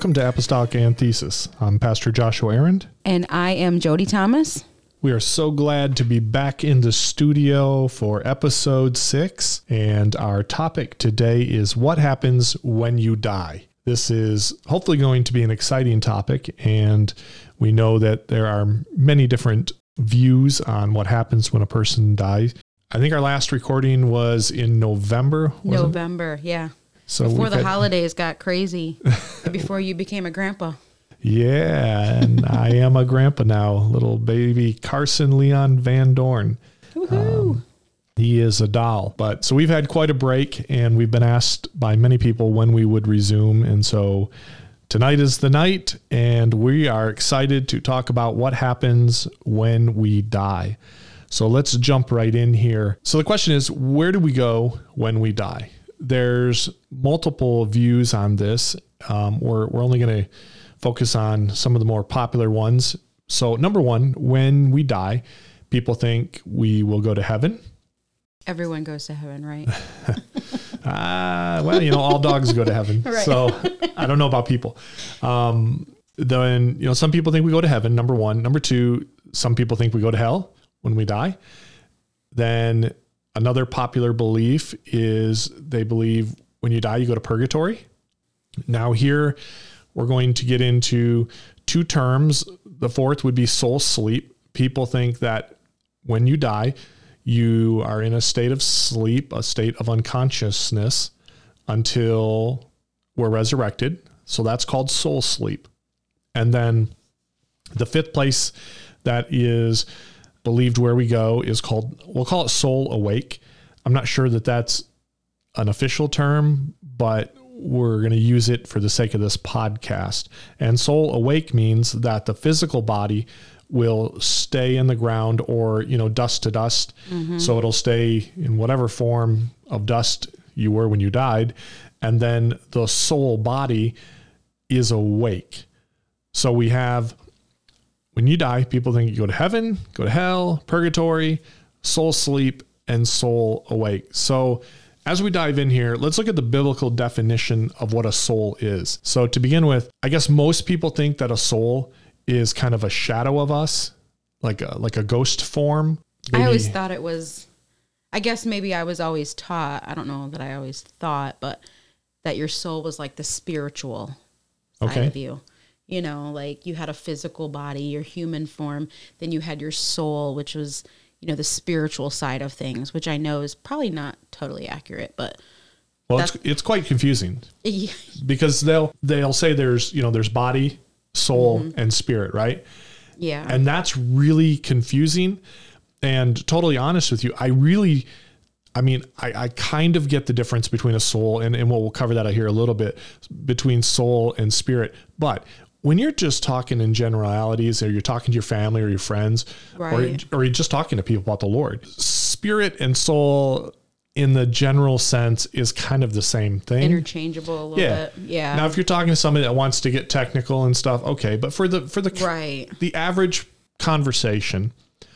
Welcome to Apostolic Anthesis. I'm Pastor Joshua Arend. And I am Jody Thomas. We are so glad to be back in the studio for episode six. And our topic today is what happens when you die. This is hopefully going to be an exciting topic. And we know that there are many different views on what happens when a person dies. I think our last recording was in November. was it? November, yeah. So Before the had- holidays got crazy. before you became a grandpa. Yeah, and I am a grandpa now, little baby Carson Leon Van Dorn. Woohoo! Um, he is a doll. But so we've had quite a break, and we've been asked by many people when we would resume. And so tonight is the night, and we are excited to talk about what happens when we die. So let's jump right in here. So the question is where do we go when we die? There's multiple views on this. Um, we're, we're only going to focus on some of the more popular ones. So, number one, when we die, people think we will go to heaven. Everyone goes to heaven, right? Ah, well, you know, all dogs go to heaven. Right. So I don't know about people. Um, then, you know, some people think we go to heaven, number one. Number two, some people think we go to hell when we die. Then another popular belief is they believe when you die, you go to purgatory. Now, here we're going to get into two terms. The fourth would be soul sleep. People think that when you die, you are in a state of sleep, a state of unconsciousness until we're resurrected. So that's called soul sleep. And then the fifth place that is believed where we go is called, we'll call it soul awake. I'm not sure that that's an official term, but we're going to use it for the sake of this podcast. And soul awake means that the physical body will stay in the ground or, you know, dust to dust. Mm-hmm. So it'll stay in whatever form of dust you were when you died. And then the soul body is awake. So we have when you die, people think you go to heaven, go to hell, purgatory, soul sleep, and soul awake. So as we dive in here, let's look at the biblical definition of what a soul is. So to begin with, I guess most people think that a soul is kind of a shadow of us, like a like a ghost form. I always thought it was, I guess maybe I was always taught, I don't know that I always thought, but that your soul was like the spiritual side Okay. of you. You know, like you had a physical body, your human form, then you had your soul, which was, you know, the spiritual side of things, which I know is probably not totally accurate, but well, it's, it's quite confusing yeah, because they'll they'll say there's you know there's body, soul, mm-hmm. and spirit, right? yeah. And that's really confusing. And totally honest with you, I really, I mean, I, I kind of get the difference between a soul and, and we'll, we'll cover that out here a little bit between soul and spirit. But when you're just talking in generalities or you're talking to your family or your friends Right. or, or you're just talking to people about the Lord, spirit and soul in the general sense is kind of the same thing. Interchangeable a little Yeah. bit. Yeah. Now, if you're talking to somebody that wants to get technical and stuff, okay. But for the for the Right. the average conversation,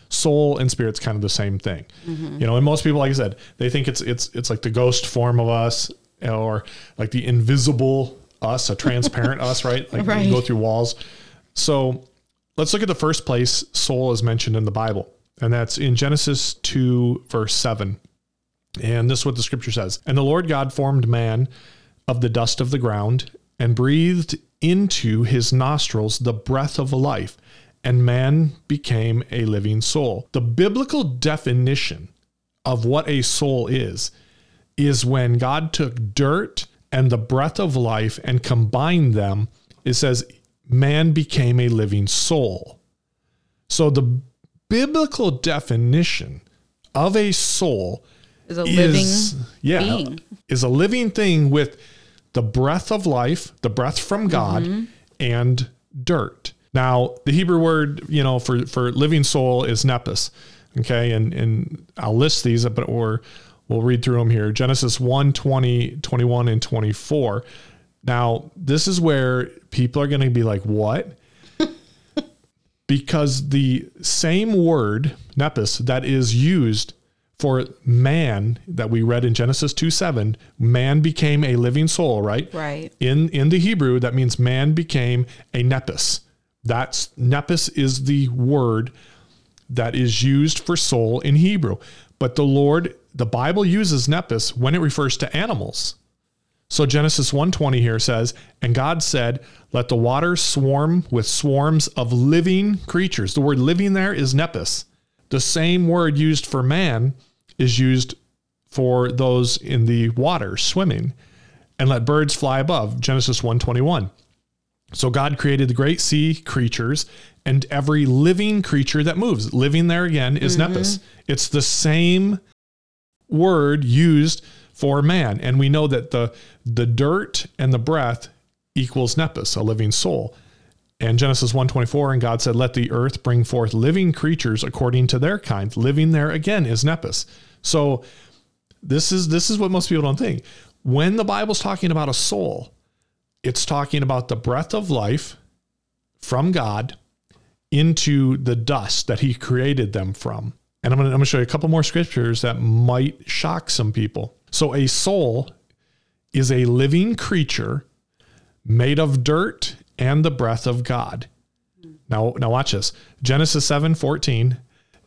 soul and spirit's kind of the same thing. Mm-hmm. You know, and most people, like I said, they think it's it's it's like the ghost form of us or like the invisible us, a transparent us, right? Like Right. you go through walls. So let's look at the first place soul is mentioned in the Bible, and that's in Genesis 2, verse 7. And this is what the scripture says. And the Lord God formed man of the dust of the ground and breathed into his nostrils the breath of life, and man became a living soul. The biblical definition of what a soul is is when God took dirt and the breath of life and combined them. It says, man became a living soul. So the biblical definition of a soul is a living is yeah being. is a living thing with the breath of life, the breath from God, Mm-hmm. and dirt. Now, the Hebrew word, you know, for for living soul is nephesh. Okay, and and I'll list these, but or we'll read through them here. Genesis 1, 20, 21, and 24. Now, this is where people are going to be like, what? because the same word, nephesh, that is used for man that we read in Genesis 2 7, man became a living soul, right? Right. In in the Hebrew, that means man became a nephesh. That's nephesh is the word that is used for soul in Hebrew. But the Lord, the Bible uses nephesh when it refers to animals. So Genesis 1:20 here says, "And God said, let the waters swarm with swarms of living creatures." The word living there is nephesh. The same word used for man is used for those in the water swimming. And let birds fly above. Genesis 1:21. So God created the great sea creatures and every living creature that moves. Living there again is mm-hmm. nepis. It's the same word used for man. And we know that the the dirt and the breath equals nephesh, a living soul. And Genesis 1:24 and God said let the earth bring forth living creatures according to their kind. Living there again is nephesh. So this is this is what most people don't think. When the Bible's talking about a soul, it's talking about the breath of life from God into the dust that he created them from. And I'm going to, show you a couple more scriptures that might shock some people. So a soul is a living creature made of dirt and the breath of God. Now, now watch this. Genesis 7 14.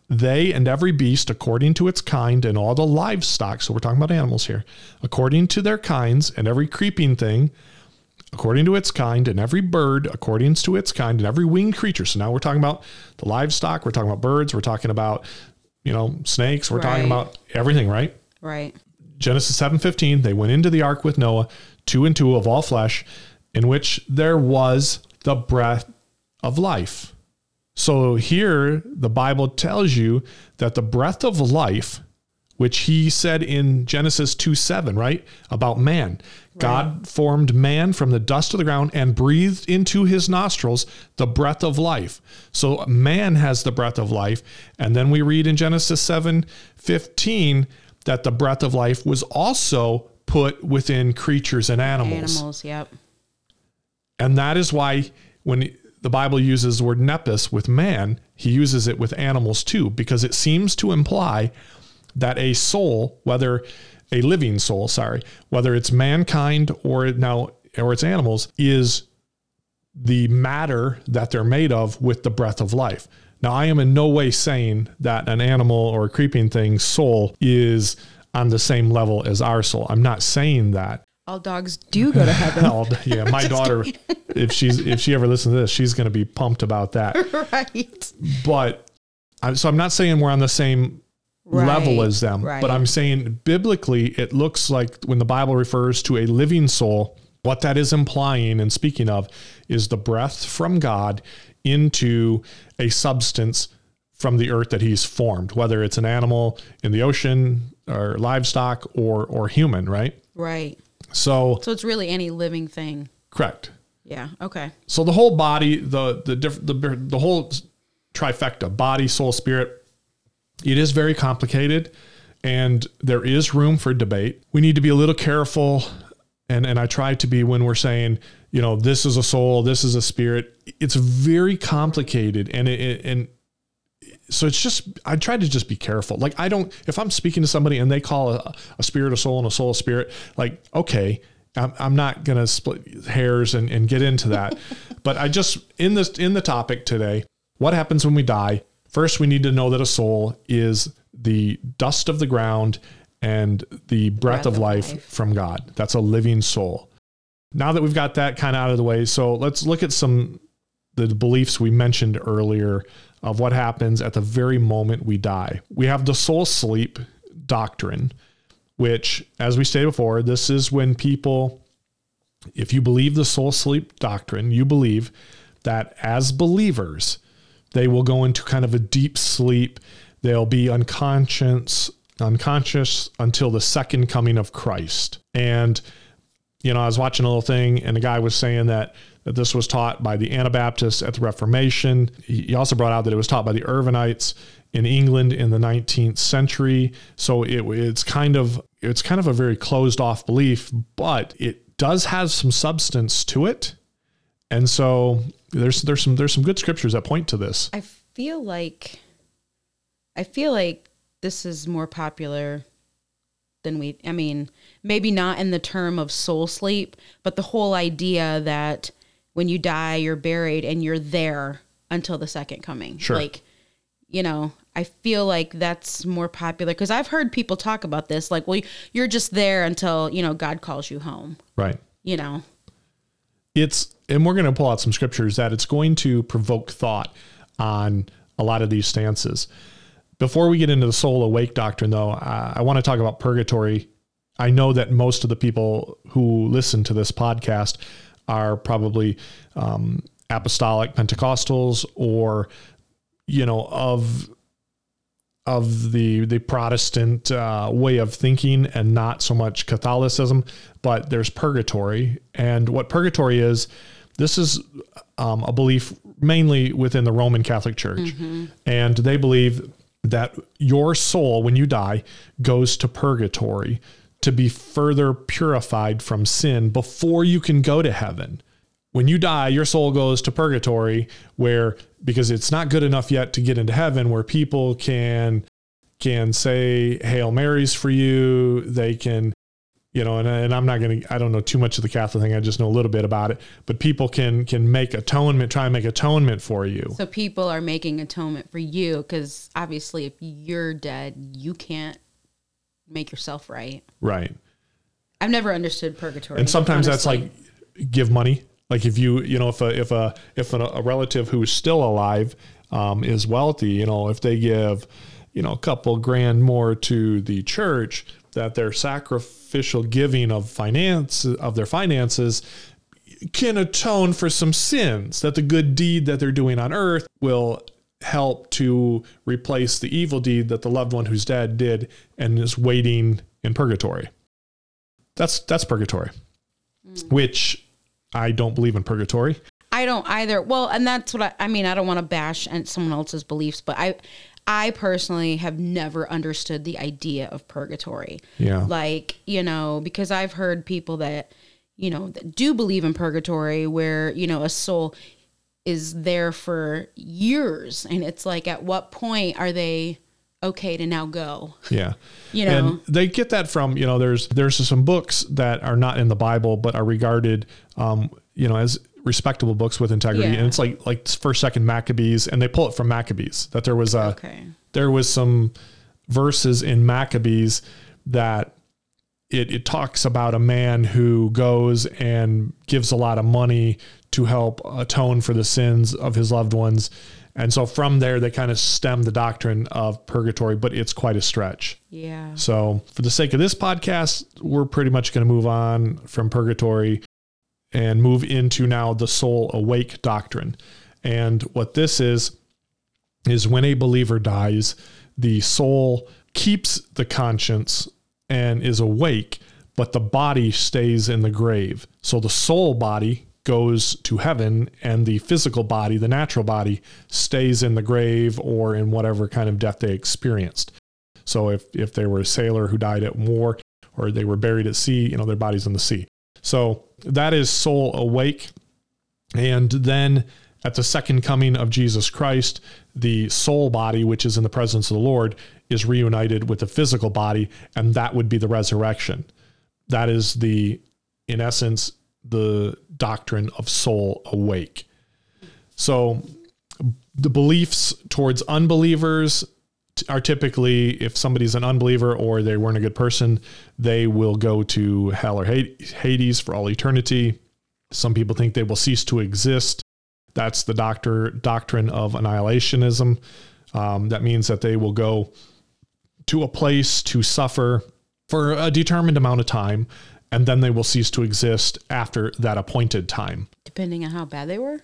They and every beast according to its kind, and all the livestock, so we're talking about animals here, according to their kinds, and every creeping thing, according to its kind, and every bird according to its kind, and every winged creature. So now we're talking about the livestock, we're talking about birds, we're talking about, you know, snakes, we're talking about everything, right? Right. Genesis 7:15, they went into the ark with Noah, two and two of all flesh, in which there was the breath of life. So here the Bible tells you that the breath of life, which he said in Genesis 2 7, right? About man. God formed man from the dust of the ground and breathed into his nostrils the breath of life. So man has the breath of life. And then we read in Genesis 7 15 that the breath of life was also put within creatures and animals. Animals. Yep. And that is why when the Bible uses the word nephesh with man, he uses it with animals too, because it seems to imply that a soul, whether a living soul, sorry, whether it's mankind or now or it's animals, is the matter that they're made of with the breath of life. Now, I am in no way saying that an animal or a creeping thing's soul is on the same level as our soul. I'm not saying that. All dogs do go to heaven. I'll- yeah, my daughter, if she's if she ever listens to this, she's going to be pumped about that. right. But I, so I'm not saying we're on the same level Right, as them, right. but I'm saying biblically, it looks like when the Bible refers to a living soul, what that is implying and speaking of is the breath from God into a substance from the earth that He's formed, whether it's an animal in the ocean or livestock or or human, right? Right. So So it's really any living thing. correct. Yeah. Okay. So the whole body, the the diff, the the whole trifecta, body, soul, spirit, it is very complicated, and there is room for debate. We need to be a little careful, and and I try to be when we're saying, you know, this is a soul, this is a spirit. It's very complicated, and it, and so it's just I try to just be careful. Like I don't if I'm speaking to somebody and they call a, a spirit a soul and a soul a spirit, like okay, I'm, I'm not gonna split hairs and, and get into that. but I just in this in the topic today, what happens when we die? First, we need to know that a soul is the dust of the ground and the breath, of, of life, life. from God. That's a living soul. Now that we've got that kind of out of the way, so let's look at some the beliefs we mentioned earlier of what happens at the very moment we die. We have the soul sleep doctrine, which, as we stated before, this is when people, if you believe the soul sleep doctrine, you believe that as believers, they will go into kind of a deep sleep. They'll be unconscious, unconscious until the second coming of Christ. And you know, I was watching a little thing, and the guy was saying that that this was taught by the Anabaptists at the Reformation. He he also brought out that it was taught by the Irvingites in England in the 19th century. So it, it's kind of it's kind of a very closed off belief, but it does have some substance to it. And so there's there's some there's some good scriptures that point to this. I feel like I feel like this is more popular than we I mean, maybe not in the term of soul sleep, but the whole idea that when you die you're buried and you're there until the second coming. Sure. Like, you know, I feel like that's more popular because I've heard people talk about this like, well, you're just there until, you know, God calls you home, Right. you know. It's and we're going to pull out some scriptures that it's going to provoke thought on a lot of these stances. Before we get into the soul awake doctrine, though, I want to talk about purgatory. I know that most of the people who listen to this podcast are probably um, apostolic Pentecostals or, you know, of of the the Protestant uh, way of thinking and not so much Catholicism. But there's purgatory, and what purgatory is, this is um, a belief mainly within the Roman Catholic Church, and they believe that your soul, when you die, goes to purgatory to be further purified from sin before you can go to heaven. When you die, your soul goes to purgatory where because it's not good enough yet to get into heaven where people can can say Hail Marys for you, they can you know, and, and I'm not going to, I don't know too much of the Catholic thing. I just know a little bit about it, but people can, can make atonement, try and make atonement for you. So people are making atonement for you because obviously, if you're dead, you can't make yourself right. Right. I've never understood purgatory. and sometimes that's like give money like if you you know if a if a if a, a relative who's still alive um, is wealthy you know if they give you know a couple grand more to the church that their sacrificial giving of finance of their finances can atone for some sins that the good deed that they're doing on earth will help to replace the evil deed that the loved one who's dead did and is waiting in purgatory that's that's purgatory mm. which I don't believe in purgatory. I don't either. Well, and that's what I, I mean. I don't want to bash and someone else's beliefs, but I, I personally have never understood the idea of purgatory. Yeah. Like you know, because I've heard people that you know that do believe in purgatory, where you know a soul is there for years, and it's like, at what point are they okay to now go? Yeah. You know, And they get that from, you know, there's there's some books that are not in the Bible but are regarded um, you know, as respectable books with integrity. Yeah. And it's like like first, second Maccabees, and they pull it from Maccabees. That there was a okay. there was some verses in Maccabees that it, it talks about a man who goes and gives a lot of money to help atone for the sins of his loved ones. And so from there, they kind of stem the doctrine of purgatory, but it's quite a stretch. Yeah. So, for the sake of this podcast, we're pretty much going to move on from purgatory and move into now the soul awake doctrine. And what this is, is when a believer dies, the soul keeps the conscience and is awake, but the body stays in the grave. So the soul body goes to heaven and the physical body, the natural body, stays in the grave or in whatever kind of death they experienced. So if if they were a sailor who died at war or they were buried at sea, you know, their body's in the sea. So that is soul awake. And then at the second coming of Jesus Christ, the soul body, which is in the presence of the Lord, is reunited with the physical body, and that would be the resurrection. That is the, in essence, the doctrine of soul awake. So the beliefs towards unbelievers are typically if somebody's an unbeliever or they weren't a good person, they will go to hell or Hades for all eternity. Some people think they will cease to exist. That's the doctor doctrine of annihilationism. Um, that means that they will go to a place to suffer for a determined amount of time, and then they will cease to exist after that appointed time. Depending on how bad they were.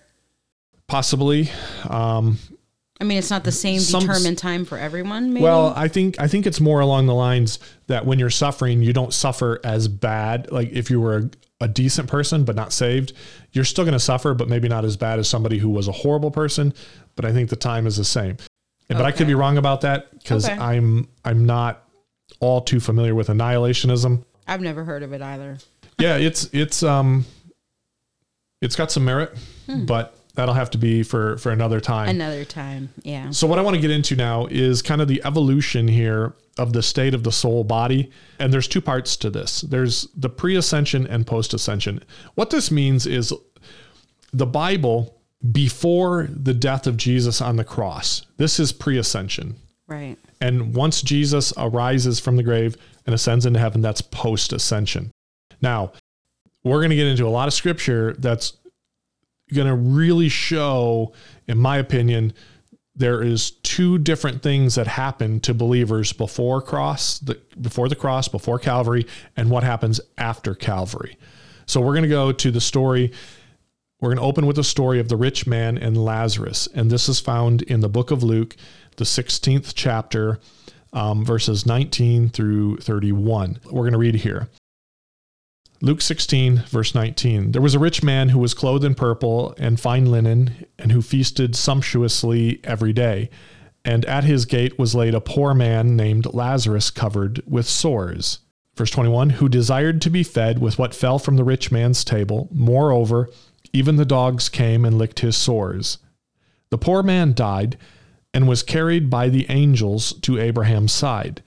Possibly. Um, I mean, it's not the same Some- determined time for everyone. Maybe. Well, I think I think it's more along the lines that when you're suffering, you don't suffer as bad. Like if you were a, a decent person but not saved, you're still going to suffer, but maybe not as bad as somebody who was a horrible person. But I think the time is the same. But I could be wrong about that because Okay. I'm I'm not all too familiar with annihilationism. I've never heard of it either. yeah, it's it's um it's got some merit, but that'll have to be for for another time. Another time. Yeah. So what I want to get into now is kind of the evolution here of the state of the soul body. And there's two parts to this. There's the pre-ascension and post-ascension. What this means is the Bible before the death of Jesus on the cross. This is pre-ascension. Right. And once Jesus arises from the grave and ascends into heaven, that's post-ascension. Now, we're going to get into a lot of scripture that's going to really show, in my opinion, there is two different things that happen to believers before cross, the, before the cross, before Calvary, and what happens after Calvary. So we're going to go to the story. We're going to open with the story of the rich man and Lazarus, and this is found in the book of Luke, the 16th chapter, um, verses 19 through 31. We're going to read here. Luke 16, verse 19. There was a rich man who was clothed in purple and fine linen, and who feasted sumptuously every day. And at his gate was laid a poor man named Lazarus, covered with sores. Verse 21 Who desired to be fed with what fell from the rich man's table. Moreover, even the dogs came and licked his sores. The poor man died and was carried by the angels to Abraham's side.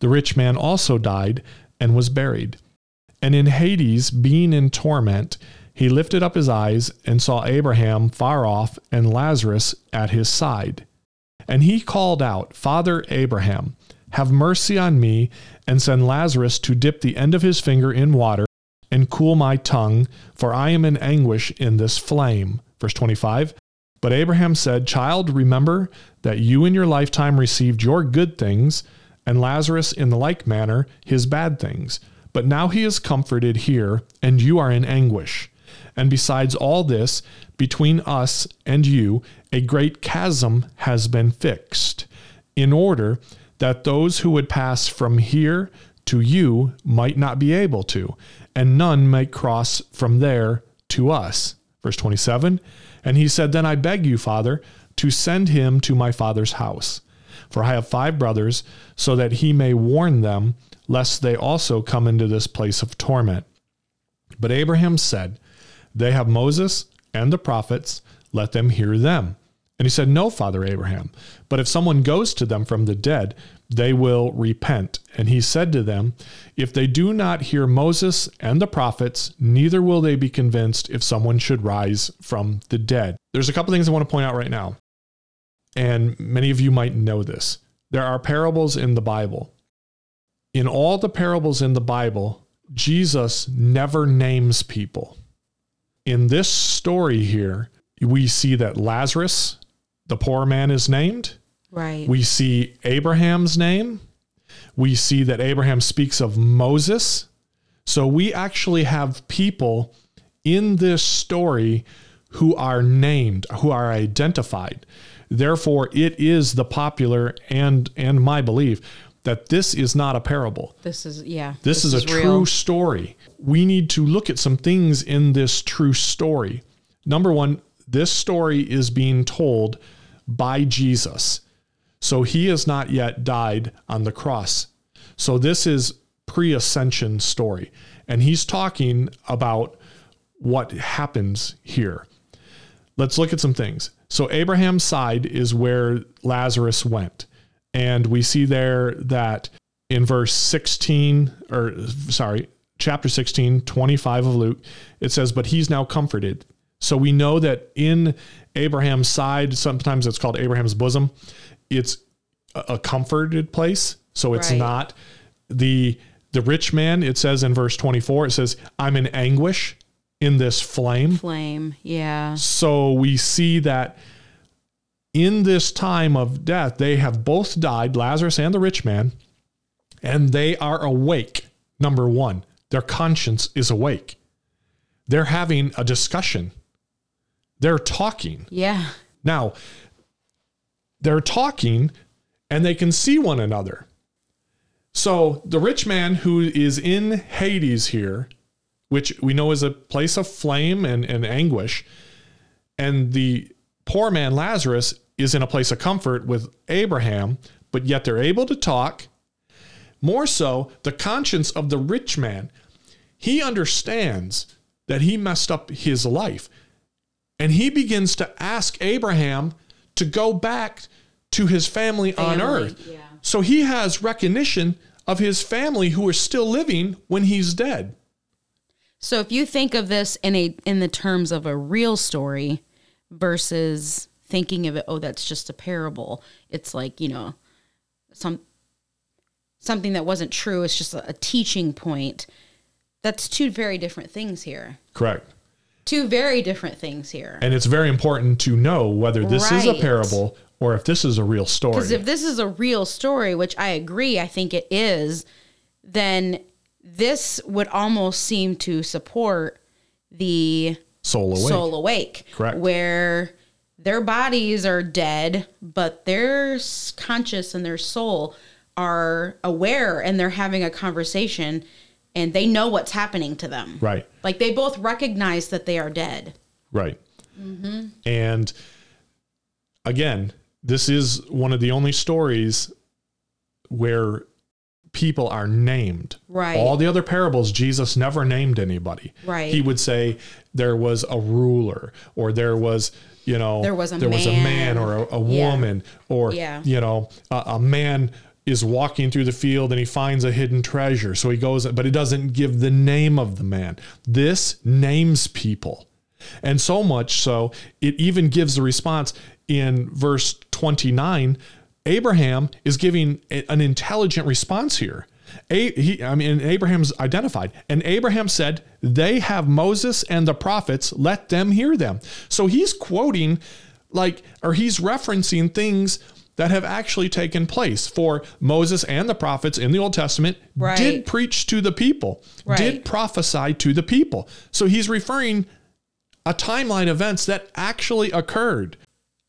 The rich man also died and was buried. And in Hades, being in torment, he lifted up his eyes and saw Abraham far off and Lazarus at his side. And he called out, Father Abraham, have mercy on me, and send Lazarus to dip the end of his finger in water and cool my tongue, for I am in anguish in this flame. Verse 25. But Abraham said, Child, remember that you in your lifetime received your good things, and Lazarus in the like manner his bad things. But now he is comforted here, and you are in anguish. And besides all this, between us and you, a great chasm has been fixed, in order that those who would pass from here to you might not be able to, and none might cross from there to us. Verse 27 And he said, Then I beg you, Father, to send him to my father's house. For I have five brothers, so that he may warn them lest they also come into this place of torment. But Abraham said, They have Moses and the prophets, let them hear them. And he said, No, Father Abraham, but if someone goes to them from the dead, they will repent. And he said to them, If they do not hear Moses and the prophets, neither will they be convinced if someone should rise from the dead. There's a couple things I want to point out right now, and many of you might know this. There are parables in the Bible in all the parables in the Bible, Jesus never names people. In this story here, we see that Lazarus, the poor man, is named. Right. We see Abraham's name. We see that Abraham speaks of Moses. So we actually have people in this story who are named, who are identified. Therefore, it is the popular and and my belief that this is not a parable. This is yeah. This, this is, is, a real. true story. We need to look at some things in this true story. Number 1, this story is being told by Jesus. So he has not yet died on the cross. So this is pre-ascension story and he's talking about what happens here. Let's look at some things. So Abraham's side is where Lazarus went. And we see there that in verse 16, or sorry, chapter 16, 25 of Luke, it says, But he's now comforted. So we know that in Abraham's side, sometimes it's called Abraham's bosom, it's a comforted place. So it's right. not the the rich man, it says in verse 24, it says, I'm in anguish in this flame. Flame, yeah. So we see that in this time of death, they have both died, Lazarus and the rich man, and they are awake. Number one, their conscience is awake. They're having a discussion. They're talking. Yeah. Now, they're talking and they can see one another. So the rich man who is in Hades here, which we know is a place of flame and, and anguish, and the poor man Lazarus is in a place of comfort with Abraham, but yet they're able to talk. More so, the conscience of the rich man, he understands that he messed up his life. and he begins to ask Abraham to go back to his family, on earth. yeah. So he has recognition of his family who are still living when he's dead. So if you think of this in a in the terms of a real story versus thinking of it, oh, that's just a parable. It's like you know, some something that wasn't true. It's just a, a teaching point. That's two very different things here. Correct. Two very different things here. And it's very important to know whether this is a parable or if this is a real story. Because if this is a real story, which I agree, I think it is, then this would almost seem to support the Soul awake. soul awake. Correct. Where their bodies are dead, but their conscious and their soul are aware and they're having a conversation and they know what's happening to them. Right. Like they both recognize that they are dead. Right. Mm-hmm. And again, this is one of the only stories where people are named. Right. All the other parables, Jesus never named anybody. Right. He would say there was a ruler or there was, you know, There was a there was a man man. or a, a Yeah. woman or, Yeah. you know, a, a man is walking through the field and he finds a hidden treasure. So he goes, but it doesn't give the name of the man. This names people. And so much so, it even gives the response in verse 29. Abraham is giving an intelligent response here. A, he, I mean, Abraham's identified. And Abraham said, They have Moses and the prophets, let them hear them. So he's quoting, like, or he's referencing things that have actually taken place. For Moses and the prophets in the Old Testament Right. did preach to the people, Right. did prophesy to the people. So he's referring a timeline events that actually occurred.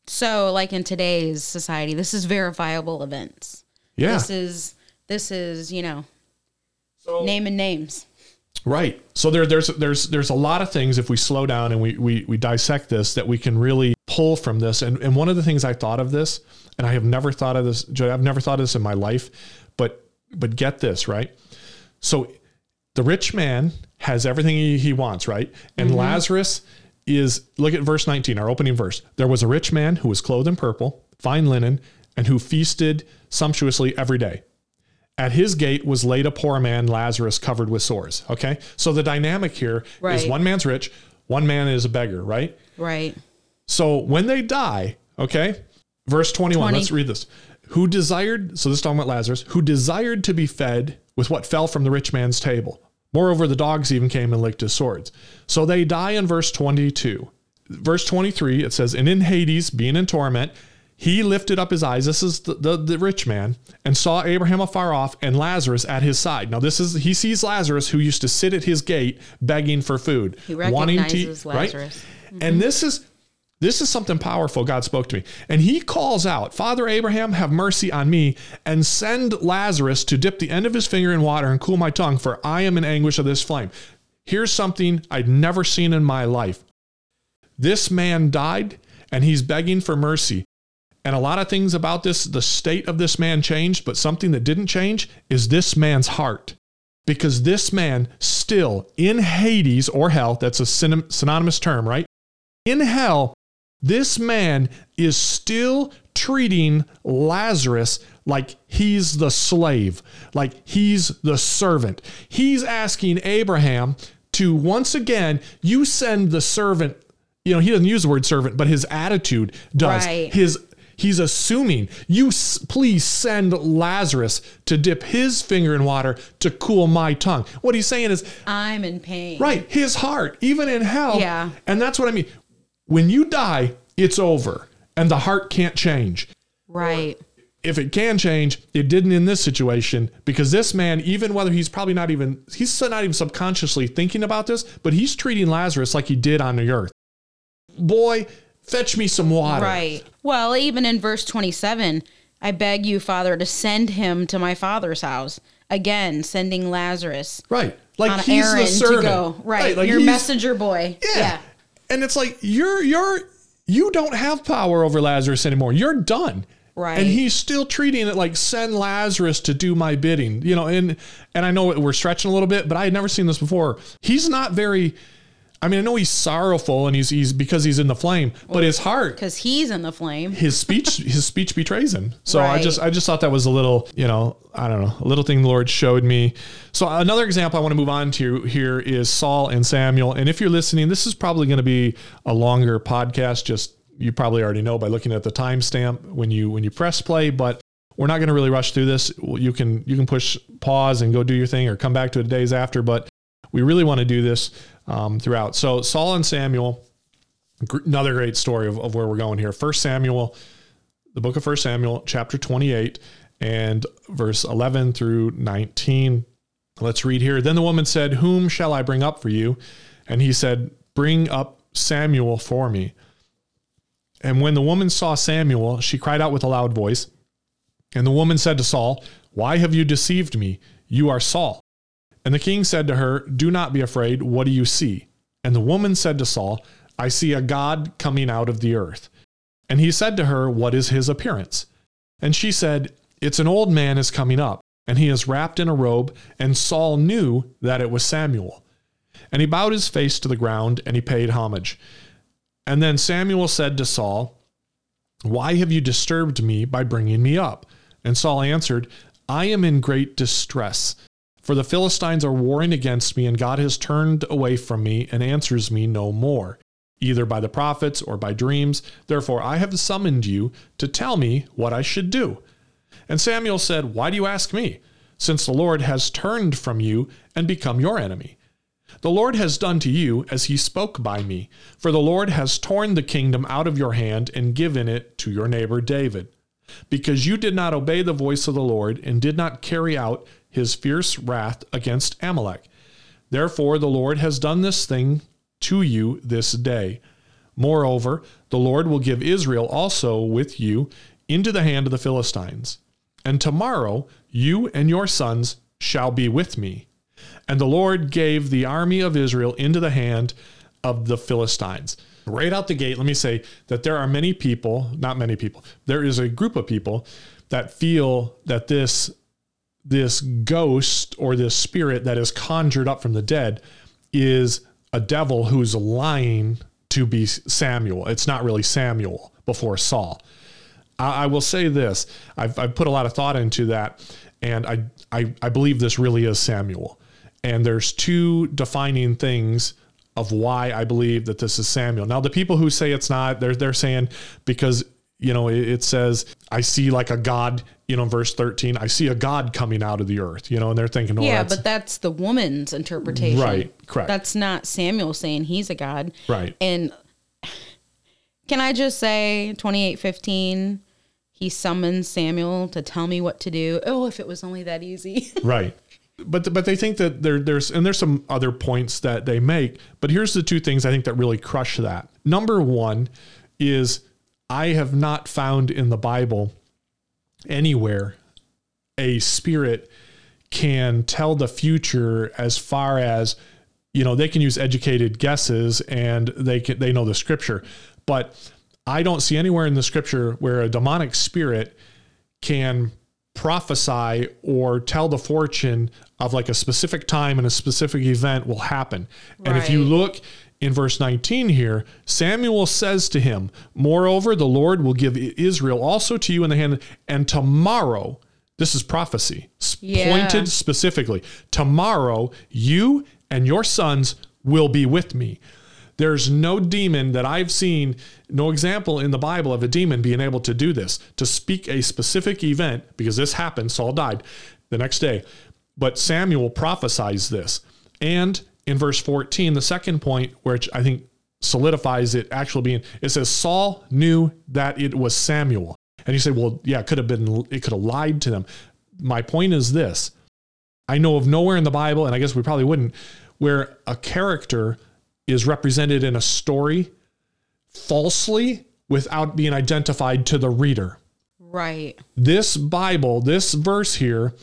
So like in today's society, this is verifiable events. Yeah. This is this is, you know, So- naming names. Right. So there, there's there's there's a lot of things if we slow down and we we we dissect this that we can really pull from this. And and one of the things I thought of this, and I have never thought of this, Joey, I've never thought of this in my life, but but get this, right? So the rich man has everything he, he wants, right? And mm-hmm. Lazarus is look at verse 19, our opening verse. There was a rich man who was clothed in purple, fine linen, and who feasted sumptuously every day. At his gate was laid a poor man, Lazarus, covered with sores. Okay. So the dynamic here is Right. one man's rich, one man is a beggar, right? Right. So when they die, okay, verse 21, 20. let's read this. Who desired, so this is talking about Lazarus, who desired to be fed with what fell from the rich man's table. Moreover, the dogs even came and licked his swords. So they die in verse 22. Verse 23, it says, And in Hades, being in torment, he lifted up his eyes. This is the, the, the rich man, and saw Abraham afar off and Lazarus at his side. Now, this is, he sees Lazarus who used to sit at his gate begging for food. He recognizes right? Lazarus. Mm-hmm. And this is this is something powerful God spoke to me. And he calls out, Father Abraham, have mercy on me and send Lazarus to dip the end of his finger in water and cool my tongue, for I am in anguish of this flame. Here's something I'd never seen in my life. This man died and he's begging for mercy. And a lot of things about this, the state of this man changed, but something that didn't change is this man's heart. Because this man still in Hades or hell, that's a synonymous term, right? In hell, this man is still treating Lazarus like he's the slave, like he's the servant. He's asking Abraham to once again, you send the servant, you know, he doesn't use the word servant, but his attitude does. Right. His he's assuming you s- please send Lazarus to dip his finger in water to cool my tongue. What he's saying is, I'm in pain. Right. His heart, even in hell. Yeah. And that's what I mean. When you die, it's over and the heart can't change. Right. If it can change, it didn't in this situation because this man, even whether he's probably not even, he's not even subconsciously thinking about this, but he's treating Lazarus like he did on the earth. Boy, fetch me some water. Right. Well, even in verse 27, I beg you, Father, to send him to my father's house. Again, sending Lazarus Right. Like on he's the errand to servant. go. Right. like Your messenger boy. Yeah. yeah. And it's like you're you're you don't have power over Lazarus anymore. You're done. Right. And he's still treating it like send Lazarus to do my bidding. You know, and and I know we're stretching a little bit, but I had never seen this before. He's not very I mean, I know he's sorrowful and he's he's because he's in the flame, but his heart because he's in the flame. his speech his speech betrays him. So I just I just thought that was a little, you know, I don't know, a little thing the Lord showed me. So another example I want to move on to here is Saul and Samuel. And if you're listening, this is probably going to be a longer podcast just you probably already know by looking at the timestamp when you when you press play, but we're not going to really rush through this. You can you can push pause and go do your thing or come back to it days after, but we really want to do this um, throughout. So Saul and Samuel, gr- another great story of, of where we're going here. First Samuel, the book of First Samuel, chapter 28 and verse 11 through 19. Let's read here. Then the woman said, Whom shall I bring up for you? And he said, Bring up Samuel for me. And when the woman saw Samuel, she cried out with a loud voice. And the woman said to Saul, Why have you deceived me? You are Saul. And the king said to her, Do not be afraid. What do you see? And the woman said to Saul, I see a God coming out of the earth. And he said to her, What is his appearance? And she said, It's an old man is coming up, and he is wrapped in a robe. And Saul knew that it was Samuel. And he bowed his face to the ground, and he paid homage. And then Samuel said to Saul, Why have you disturbed me by bringing me up? And Saul answered, I am in great distress. For the Philistines are warring against me, and God has turned away from me and answers me no more, either by the prophets or by dreams. Therefore, I have summoned you to tell me what I should do. And Samuel said, Why do you ask me? Since the Lord has turned from you and become your enemy. The Lord has done to you as he spoke by me, for the Lord has torn the kingdom out of your hand and given it to your neighbor David. Because you did not obey the voice of the Lord and did not carry out his fierce wrath against Amalek. Therefore, the Lord has done this thing to you this day. Moreover, the Lord will give Israel also with you into the hand of the Philistines. And tomorrow you and your sons shall be with me. And the Lord gave the army of Israel into the hand of the Philistines. Right out the gate, let me say that there are many people, not many people, there is a group of people that feel that this this ghost or this spirit that is conjured up from the dead is a devil who's lying to be Samuel. It's not really Samuel before Saul. I, I will say this: I've, I've put a lot of thought into that, and I, I I believe this really is Samuel. And there's two defining things of why I believe that this is Samuel. Now, the people who say it's not, they're they're saying because you know it, it says I see like a god. You know, verse thirteen, I see a god coming out of the earth. You know, and they're thinking, oh, yeah, that's but that's the woman's interpretation. Right, correct. That's not Samuel saying he's a god. right. And can I just say, twenty eight fifteen, he summons Samuel to tell me what to do. Oh, if it was only that easy. Right. But but they think that there there's and there's some other points that they make, but here's the two things I think that really crush that. Number 1 is I have not found in the Bible anywhere a spirit can tell the future as far as you know they can use educated guesses and they can they know the scripture. But i don't see anywhere in the scripture where a demonic spirit can prophesy or tell the fortune of like a specific time and a specific event will happen. And if you look in verse 19 here, Samuel says to him, Moreover, the Lord will give Israel also to you in the hand, and tomorrow, this is prophecy, Yeah. pointed specifically, tomorrow you and your sons will be with me. There's no demon that I've seen, no example in the Bible of a demon being able to do this, to speak a specific event, because this happened, Saul died the next day. But Samuel prophesies this. And in verse 14, the second point, which I think solidifies it actually being, it says, Saul knew that it was Samuel. And you say, well, yeah, it could have been, it could have lied to them. My point is this I know of nowhere in the Bible, and I guess we probably wouldn't, where a character is represented in a story falsely without being identified to the reader. right. This Bible, this verse here,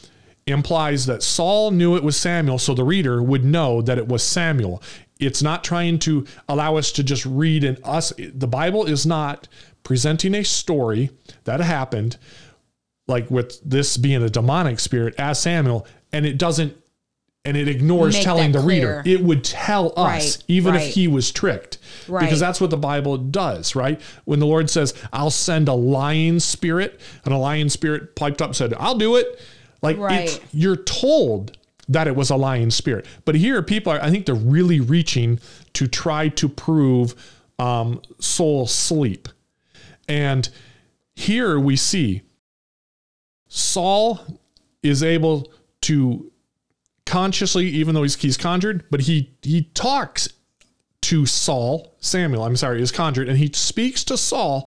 implies that Saul knew it was Samuel, so the reader would know that it was Samuel. It's not trying to allow us to just read and us. The Bible is not presenting a story that happened, like with this being a demonic spirit as Samuel, and it doesn't and it ignores Make telling the that reader. It would tell us, Right, even right. if he was tricked. Right. Because that's what the Bible does, right? When the Lord says, I'll send a lying spirit, and a lying spirit piped up and said, I'll do it. Like Right. you're told that it was a lying spirit. But here people are, I think they're really reaching to try to prove um, soul sleep. And here we see Saul is able to consciously, even though he's, he's conjured, but he he talks to Saul, Samuel, I'm sorry, is conjured, and he speaks to Saul,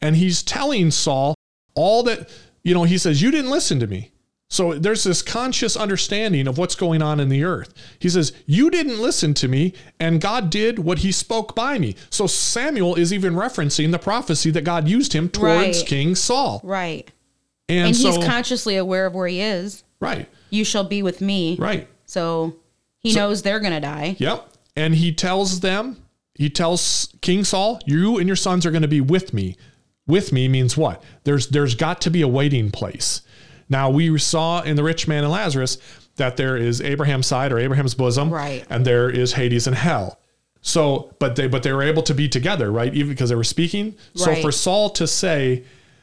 and he's telling Saul all that, you know, he says, You didn't listen to me. So there's this conscious understanding of what's going on in the earth. He says, You didn't listen to me, and God did what he spoke by me. So Samuel is even referencing the prophecy that God used him towards Right. King Saul. Right. And, And so, he's consciously aware of where he is. right, You shall be with me. right. So he knows they're going to die. Yep. And he tells them, he tells King Saul, you and your sons are going to be with me. With me means what? There's there's got to be a waiting place. Now we saw in the rich man and Lazarus that there is Abraham's side or Abraham's bosom, Right. and there is Hades and hell. So, but they but they were able to be together, right? Even because they were speaking. So for Saul to say,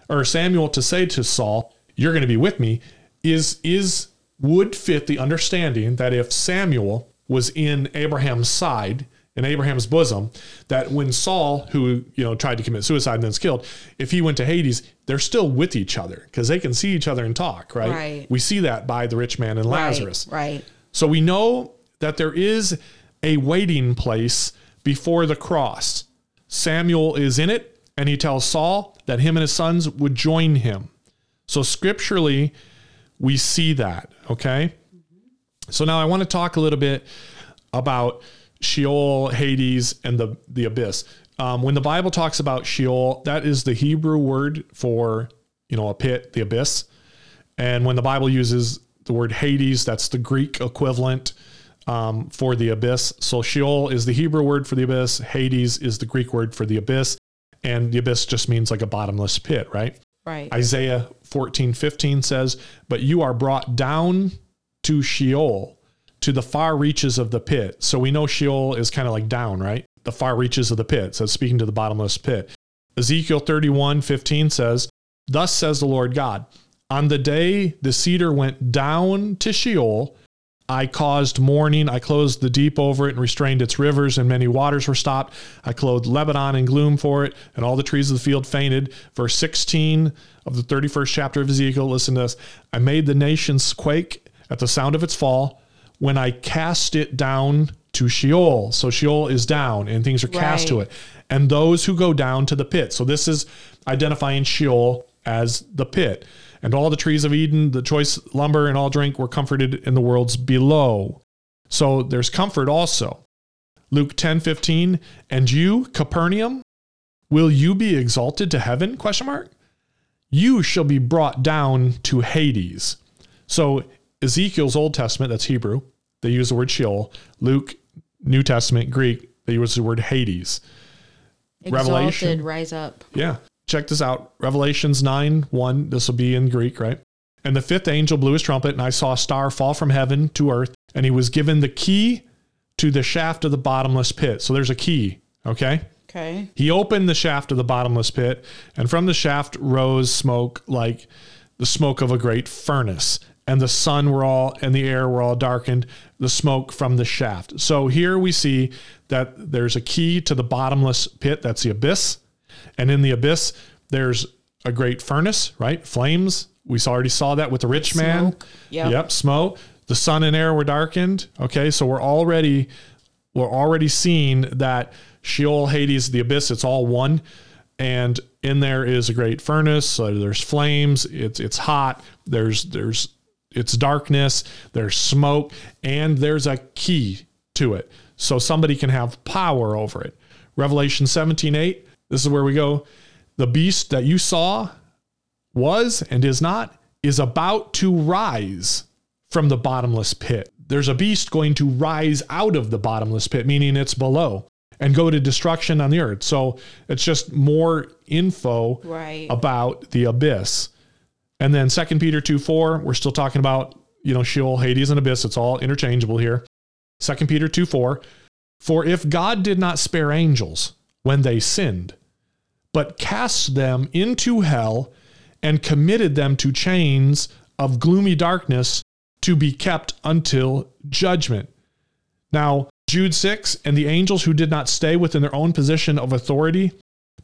or Samuel to say to Saul, "You're going to be with me," is is would fit the understanding that if Samuel was in Abraham's side, in Abraham's bosom, that when Saul, who you know tried to commit suicide and then's killed, if he went to Hades, they're still with each other because they can see each other and talk, right? Right. We see that by the rich man and Lazarus. Right. Right. So we know that there is a waiting place before the cross. Samuel is in it, and he tells Saul that him and his sons would join him. So scripturally, we see that, okay? So now I want to talk a little bit about Sheol, Hades, and the, the abyss. Um, when the Bible talks about Sheol, that is the Hebrew word for, you know, a pit, the abyss. And when the Bible uses the word Hades, that's the Greek equivalent um, for the abyss. So Sheol is the Hebrew word for the abyss. Hades is the Greek word for the abyss. And the abyss just means like a bottomless pit, right? Right. Isaiah 14, 15 says, But you are brought down to Sheol, to the far reaches of the pit. So we know Sheol is kind of like down, right? The far reaches of the pit. So speaking to the bottomless pit. Ezekiel 31, 15 says, Thus says the Lord God, on the day the cedar went down to Sheol, I caused mourning. I closed the deep over it and restrained its rivers, and many waters were stopped. I clothed Lebanon in gloom for it, and all the trees of the field fainted. Verse 16 of the 31st chapter of Ezekiel. Listen to this. I made the nations quake at the sound of its fall when I cast it down to Sheol. So Sheol is down, and things are cast to it. And those who go down to the pit. So this is identifying Sheol as the pit. And all the trees of Eden, the choice lumber, and all drink were comforted in the worlds below. So there's comfort also. Luke 10 15. And you, Capernaum, will you be exalted to heaven? Question mark. You shall be brought down to Hades. So Ezekiel's Old Testament, that's Hebrew, they use the word Sheol. Luke, New Testament, Greek, they use the word Hades. Exalted, Revelation. rise up. Yeah. Check this out. Revelations 9 1. This will be in Greek, right? And the fifth angel blew his trumpet, and I saw a star fall from heaven to earth, and he was given the key to the shaft of the bottomless pit. So there's a key, okay? Okay. He opened the shaft of the bottomless pit, and from the shaft rose smoke like the smoke of a great furnace. And the sun were all and the air were all darkened, the smoke from the shaft. So here we see that there's a key to the bottomless pit, that's the abyss. And in the abyss, there's a great furnace, right? Flames. We already saw that with the rich man. Smoke. Yep. Yep, smoke. The sun and air were darkened. Okay, so we're already we're already seeing that Sheol, Hades, the abyss, it's all one. And in there is a great furnace. So there's flames. It's it's hot. There's there's it's darkness. There's smoke, and there's a key to it, so somebody can have power over it. Revelation 17, 8, This is where we go. The beast that you saw was and is not is about to rise from the bottomless pit. There's a beast going to rise out of the bottomless pit, meaning it's below, and go to destruction on the earth. So it's just more info Right. about the abyss. And then 2 Peter 2 4, we're still talking about you know, Sheol, Hades, and Abyss. It's all interchangeable here. 2 Peter 2 4. For if God did not spare angels when they sinned, but cast them into hell and committed them to chains of gloomy darkness to be kept until judgment. Now, Jude 6 and the angels who did not stay within their own position of authority,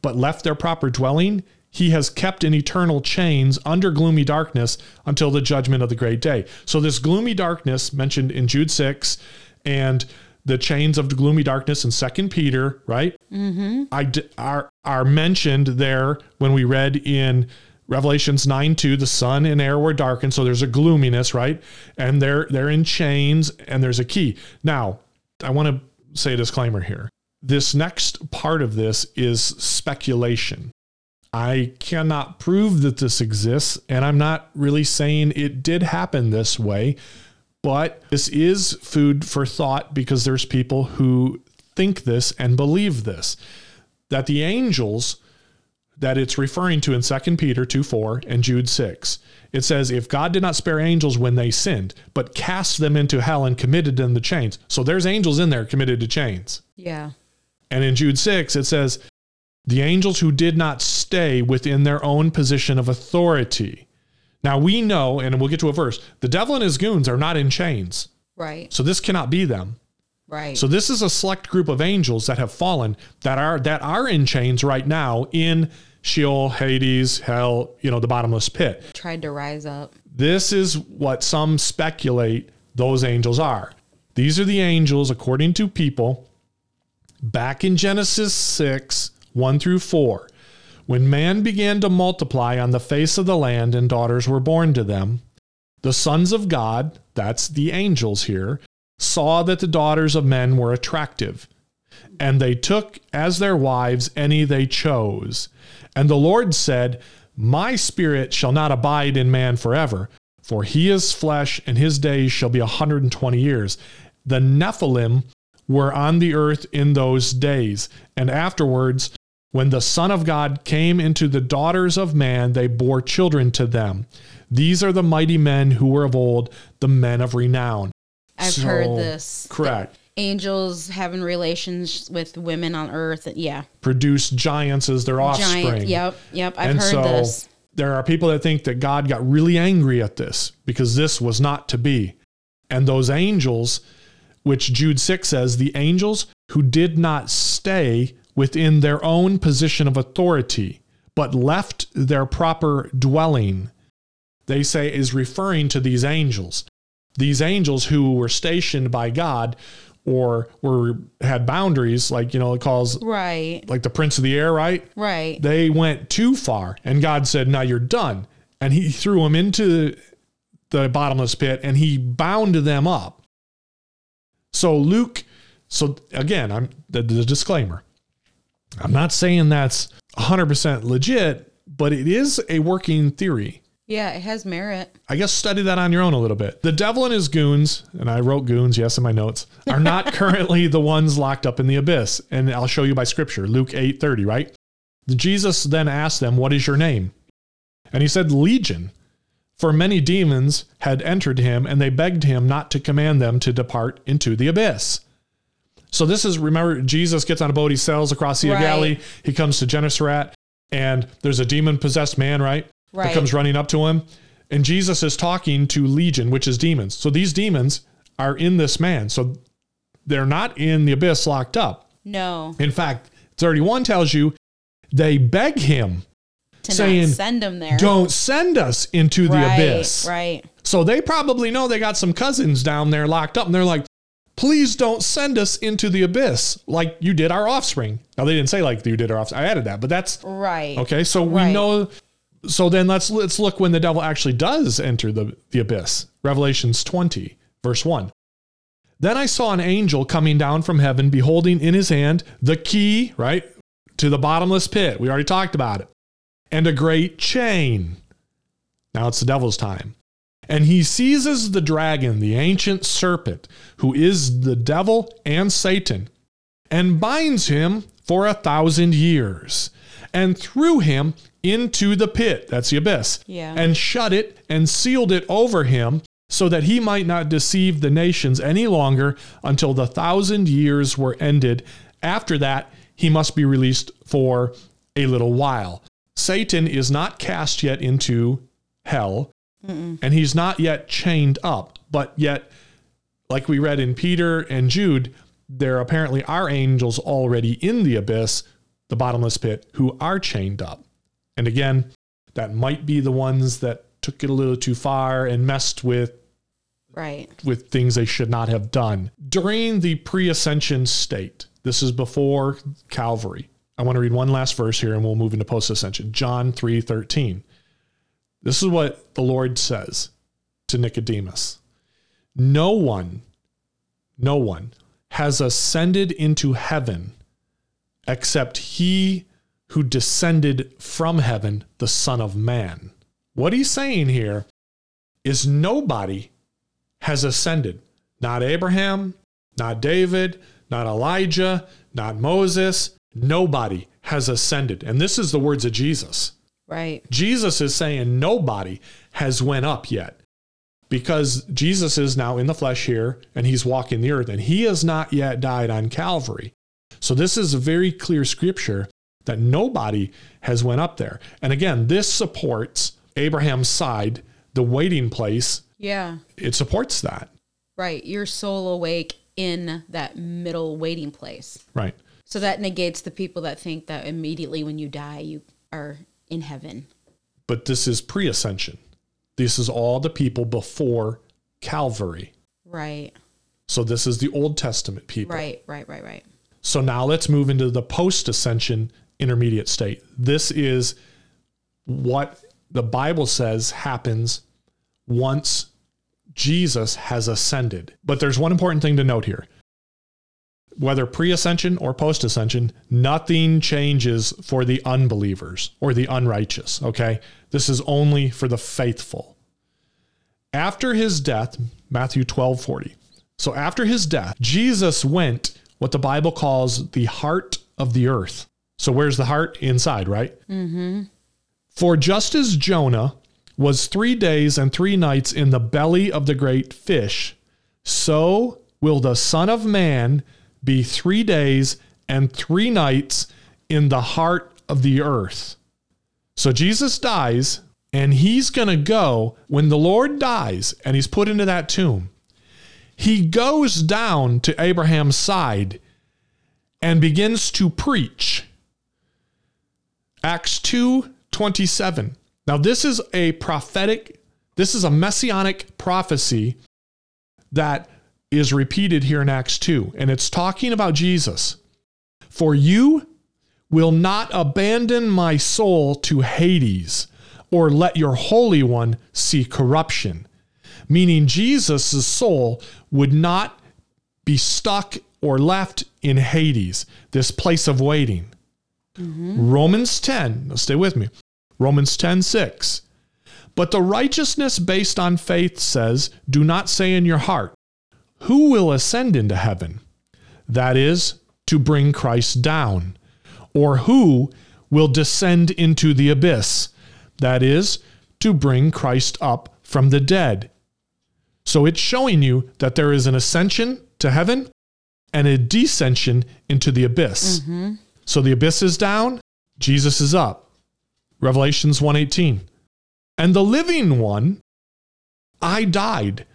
but left their proper dwelling, he has kept in eternal chains under gloomy darkness until the judgment of the great day. So, this gloomy darkness mentioned in Jude 6 and the chains of the gloomy darkness in Second Peter, right? Mm-hmm. I d- are are mentioned there when we read in Revelations 9 2, the sun and air were darkened, so there's a gloominess, right? And they're they're in chains and there's a key. Now, I want to say a disclaimer here. This next part of this is speculation. I cannot prove that this exists, and I'm not really saying it did happen this way, but this is food for thought because there's people who think this and believe this that the angels that it's referring to in 2 Peter 2 4 and Jude 6. It says, If God did not spare angels when they sinned, but cast them into hell and committed them to chains. So there's angels in there committed to chains. Yeah. And in Jude 6, it says, The angels who did not stay within their own position of authority. Now we know, and we'll get to a verse, the devil and his goons are not in chains. Right. So this cannot be them. Right. So this is a select group of angels that have fallen that are that are in chains right now in Sheol, Hades, hell, you know, the bottomless pit. Tried to rise up. This is what some speculate those angels are. These are the angels, according to people, back in Genesis 6 1 through 4. When man began to multiply on the face of the land and daughters were born to them, the sons of God, that's the angels here, saw that the daughters of men were attractive, and they took as their wives any they chose. And the Lord said, My spirit shall not abide in man forever, for he is flesh, and his days shall be a 120 years. The Nephilim were on the earth in those days, and afterwards, when the Son of God came into the daughters of man, they bore children to them. These are the mighty men who were of old, the men of renown. I've So, heard this. Correct. Angels having relations with women on earth. Yeah. Produce giants as their offspring. Giant. Yep. Yep. I've and heard so this. there are people that think that God got really angry at this because this was not to be. And those angels, which Jude 6 says, the angels who did not stay within their own position of authority, but left their proper dwelling, they say is referring to these angels. These angels who were stationed by God or were had boundaries, like you know, it calls Right. like the prince of the air, right? Right. they went too far and god said now you're done and he threw them into the bottomless pit and he bound them up so luke so again i'm the, the disclaimer i'm not saying that's 100% legit but it is a working theory yeah. It has merit. I guess study that on your own a little bit. The devil and his goons, and I wrote goons, yes, in my notes, are not currently the ones locked up in the abyss. And I'll show you by scripture, Luke 8 30, right? Jesus then asked them, What is your name? And he said, Legion. For many demons had entered him, and they begged him not to command them to depart into the abyss. So this is remember Jesus gets on a boat, he sails across the Right. Galilee, he comes to Gennesaret, and there's a demon possessed man, right? Right. That comes running up to him. And Jesus is talking to Legion, which is demons. So these demons are in this man. So they're not in the abyss locked up. No. In fact, 31 tells you they beg him, To saying, send them there. don't send us into the right, abyss. Right. So they probably know they got some cousins down there locked up, and they're like, please don't send us into the abyss like you did our offspring. Now, they didn't say like you did our offspring. I added that, but that's Right. okay. So we Right. know. So then let's let's look when the devil actually does enter the, the abyss. Revelations 20, verse 1. Then I saw an angel coming down from heaven, beholding in his hand the key, right, to the bottomless pit. We already talked about it. And a great chain. Now it's the devil's time. And he seizes the dragon, the ancient serpent, who is the devil and Satan, and binds him for a thousand years, and threw him into the pit, that's the abyss, Yeah. and shut it and sealed it over him so that he might not deceive the nations any longer until the thousand years were ended. After that, he must be released for a little while. Satan is not cast yet into hell, and he's not yet chained up, but yet, like we read in Peter and Jude, there apparently are angels already in the abyss, the bottomless pit, who are chained up. And again, that might be the ones that took it a little too far and messed with Right. with things they should not have done. During the pre-ascension state, this is before Calvary. I want to read one last verse here and we'll move into post-ascension. John 3:13. This is what the Lord says to Nicodemus. No one no one has ascended into heaven except he who descended from heaven, the Son of Man. What he's saying here is nobody has ascended. Not Abraham, not David, not Elijah, not Moses. Nobody has ascended. And this is the words of Jesus. Right. Jesus is saying nobody has went up yet because Jesus is now in the flesh here and he's walking the earth and he has not yet died on Calvary. So this is a very clear scripture that nobody has went up there. And again, this supports Abraham's side, the waiting place. Yeah. It supports that. Right. Your soul awake in that middle waiting place. Right. So that negates the people that think that immediately when you die, you are in heaven. But this is pre-ascension. This is all the people before Calvary. Right. So this is the Old Testament people. Right. Right. Right. Right. So now let's move into the post ascension intermediate state. This is what the Bible says happens once Jesus has ascended. But there's one important thing to note here. Whether pre ascension or post ascension, nothing changes for the unbelievers or the unrighteous, okay? This is only for the faithful. After his death, Matthew 12 40. So after his death, Jesus went what the Bible calls the heart of the earth. So where's the heart? Inside, right? Mm-hmm. For just as Jonah was three days and three nights in the belly of the great fish, so will the Son of Man be three days and three nights in the heart of the earth. So Jesus dies, and he's going to go when the Lord dies and he's put into that tomb he goes down to Abraham's side and begins to preach. Acts 2:27. Now this is a prophetic this is a messianic prophecy that is repeated here in Acts 2 and it's talking about Jesus. For you will not abandon my soul to Hades or let your holy one see corruption meaning Jesus' soul would not be stuck or left in Hades, this place of waiting. Mm-hmm. Romans 10, now stay with me. Romans 10 6. But the righteousness based on faith says, Do not say in your heart, Who will ascend into heaven? That is, to bring Christ down. Or who will descend into the abyss? That is, to bring Christ up from the dead. So it's showing you that there is an ascension to heaven and a descension into the abyss. Mm-hmm. So the abyss is down, Jesus is up. Revelations 1:18. And the living one I died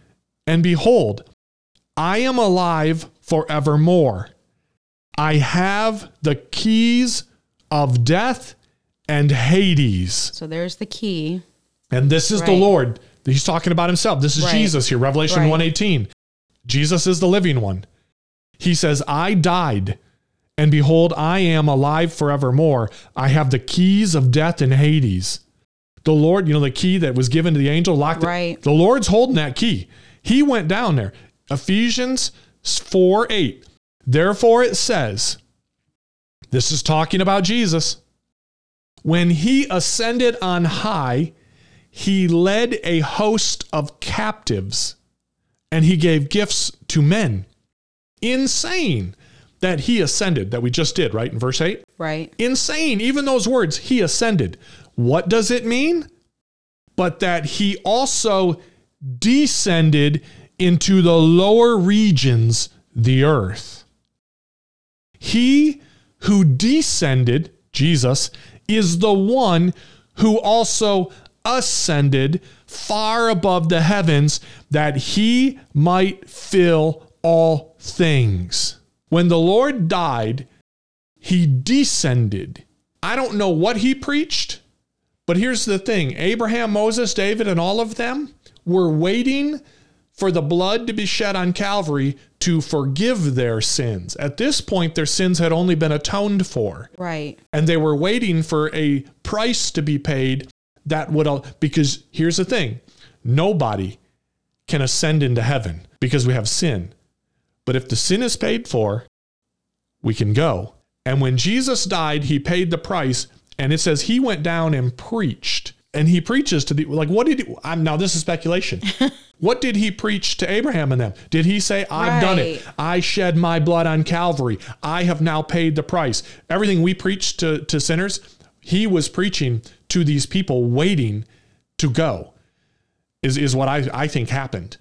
and behold I am alive forevermore. I have the keys of death and Hades. So there's the key. And this is the Lord. He's talking about himself. This is Right. Jesus here, Revelation Right. 118. Jesus is the living one. He says, I died, and behold, I am alive forevermore. I have the keys of death and Hades. The Lord, you know, the key that was given to the angel, locked it- Right. The Lord's holding that key. He went down there. Ephesians 4 8. Therefore it says, this is talking about Jesus. When he ascended on high, he led a host of captives and he gave gifts to men. Insane that he ascended, that we just did, right? In verse 8. Right. Insane. Even those words, he ascended. What does it mean? But that he also descended into the lower regions, the earth. He who descended, Jesus, is the one who also ascended far above the heavens that he might fill all things. When the Lord died, he descended. I don't know what he preached, but here's the thing Abraham, Moses, David, and all of them were waiting for the blood to be shed on Calvary to forgive their sins. At this point, their sins had only been atoned for. Right. And they were waiting for a price to be paid that would, because here's the thing nobody can ascend into heaven because we have sin. But if the sin is paid for, we can go. And when Jesus died, he paid the price. And it says he went down and preached. And he preaches to the, like, what did he, I'm, now this is speculation. what did he preach to Abraham and them? Did he say, I've done it. I shed my blood on Calvary. I have now paid the price. Everything we preach to, to sinners, he was preaching to these people waiting to go, is, is what I, I think happened.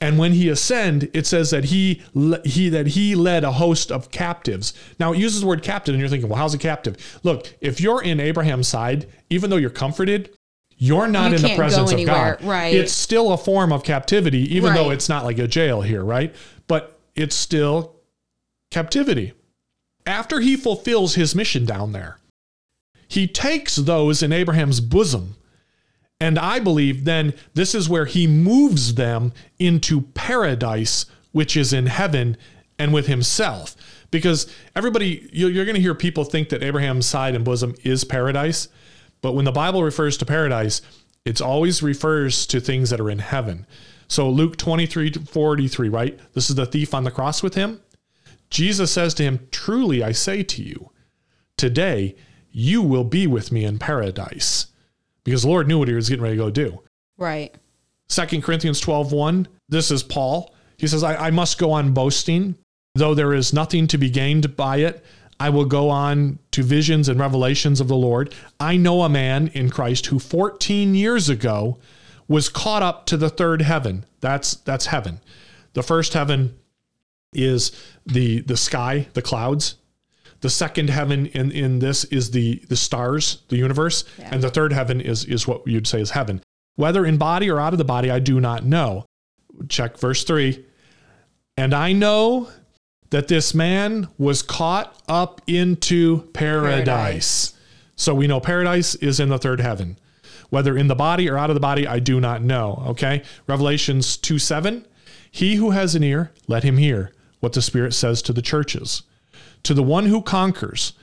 And when he ascend, it says that he he that he led a host of captives. Now it uses the word captive, and you're thinking, well, how's a captive? Look, if you're in Abraham's side, even though you're comforted, you're not You in the presence of God. right. It's still a form of captivity, even though it's not like a jail here, right? But it's still captivity. After he fulfills his mission down there, he takes those in Abraham's bosom. And I believe then this is where he moves them into paradise, which is in heaven and with himself. Because everybody, you're going to hear people think that Abraham's side and bosom is paradise. But when the Bible refers to paradise, it always refers to things that are in heaven. So Luke 23 43, right? This is the thief on the cross with him. Jesus says to him, Truly I say to you, today you will be with me in paradise. Because the Lord knew what he was getting ready to go do. Right. 2 Corinthians 12 1, This is Paul. He says, I, I must go on boasting, though there is nothing to be gained by it. I will go on to visions and revelations of the Lord. I know a man in Christ who 14 years ago was caught up to the third heaven. That's that's heaven. The first heaven is the the sky, the clouds. The second heaven in, in this is the the stars, the universe, and the third heaven is is what you'd say is heaven. Whether in body or out of the body, I do not know. Check verse three. And I know that this man was caught up into paradise. Paradise. So we know paradise is in the third heaven. Whether in the body or out of the body, I do not know. Okay. Revelations 2 7. He who has an ear, let him hear what the Spirit says to the churches. To the one who conquers,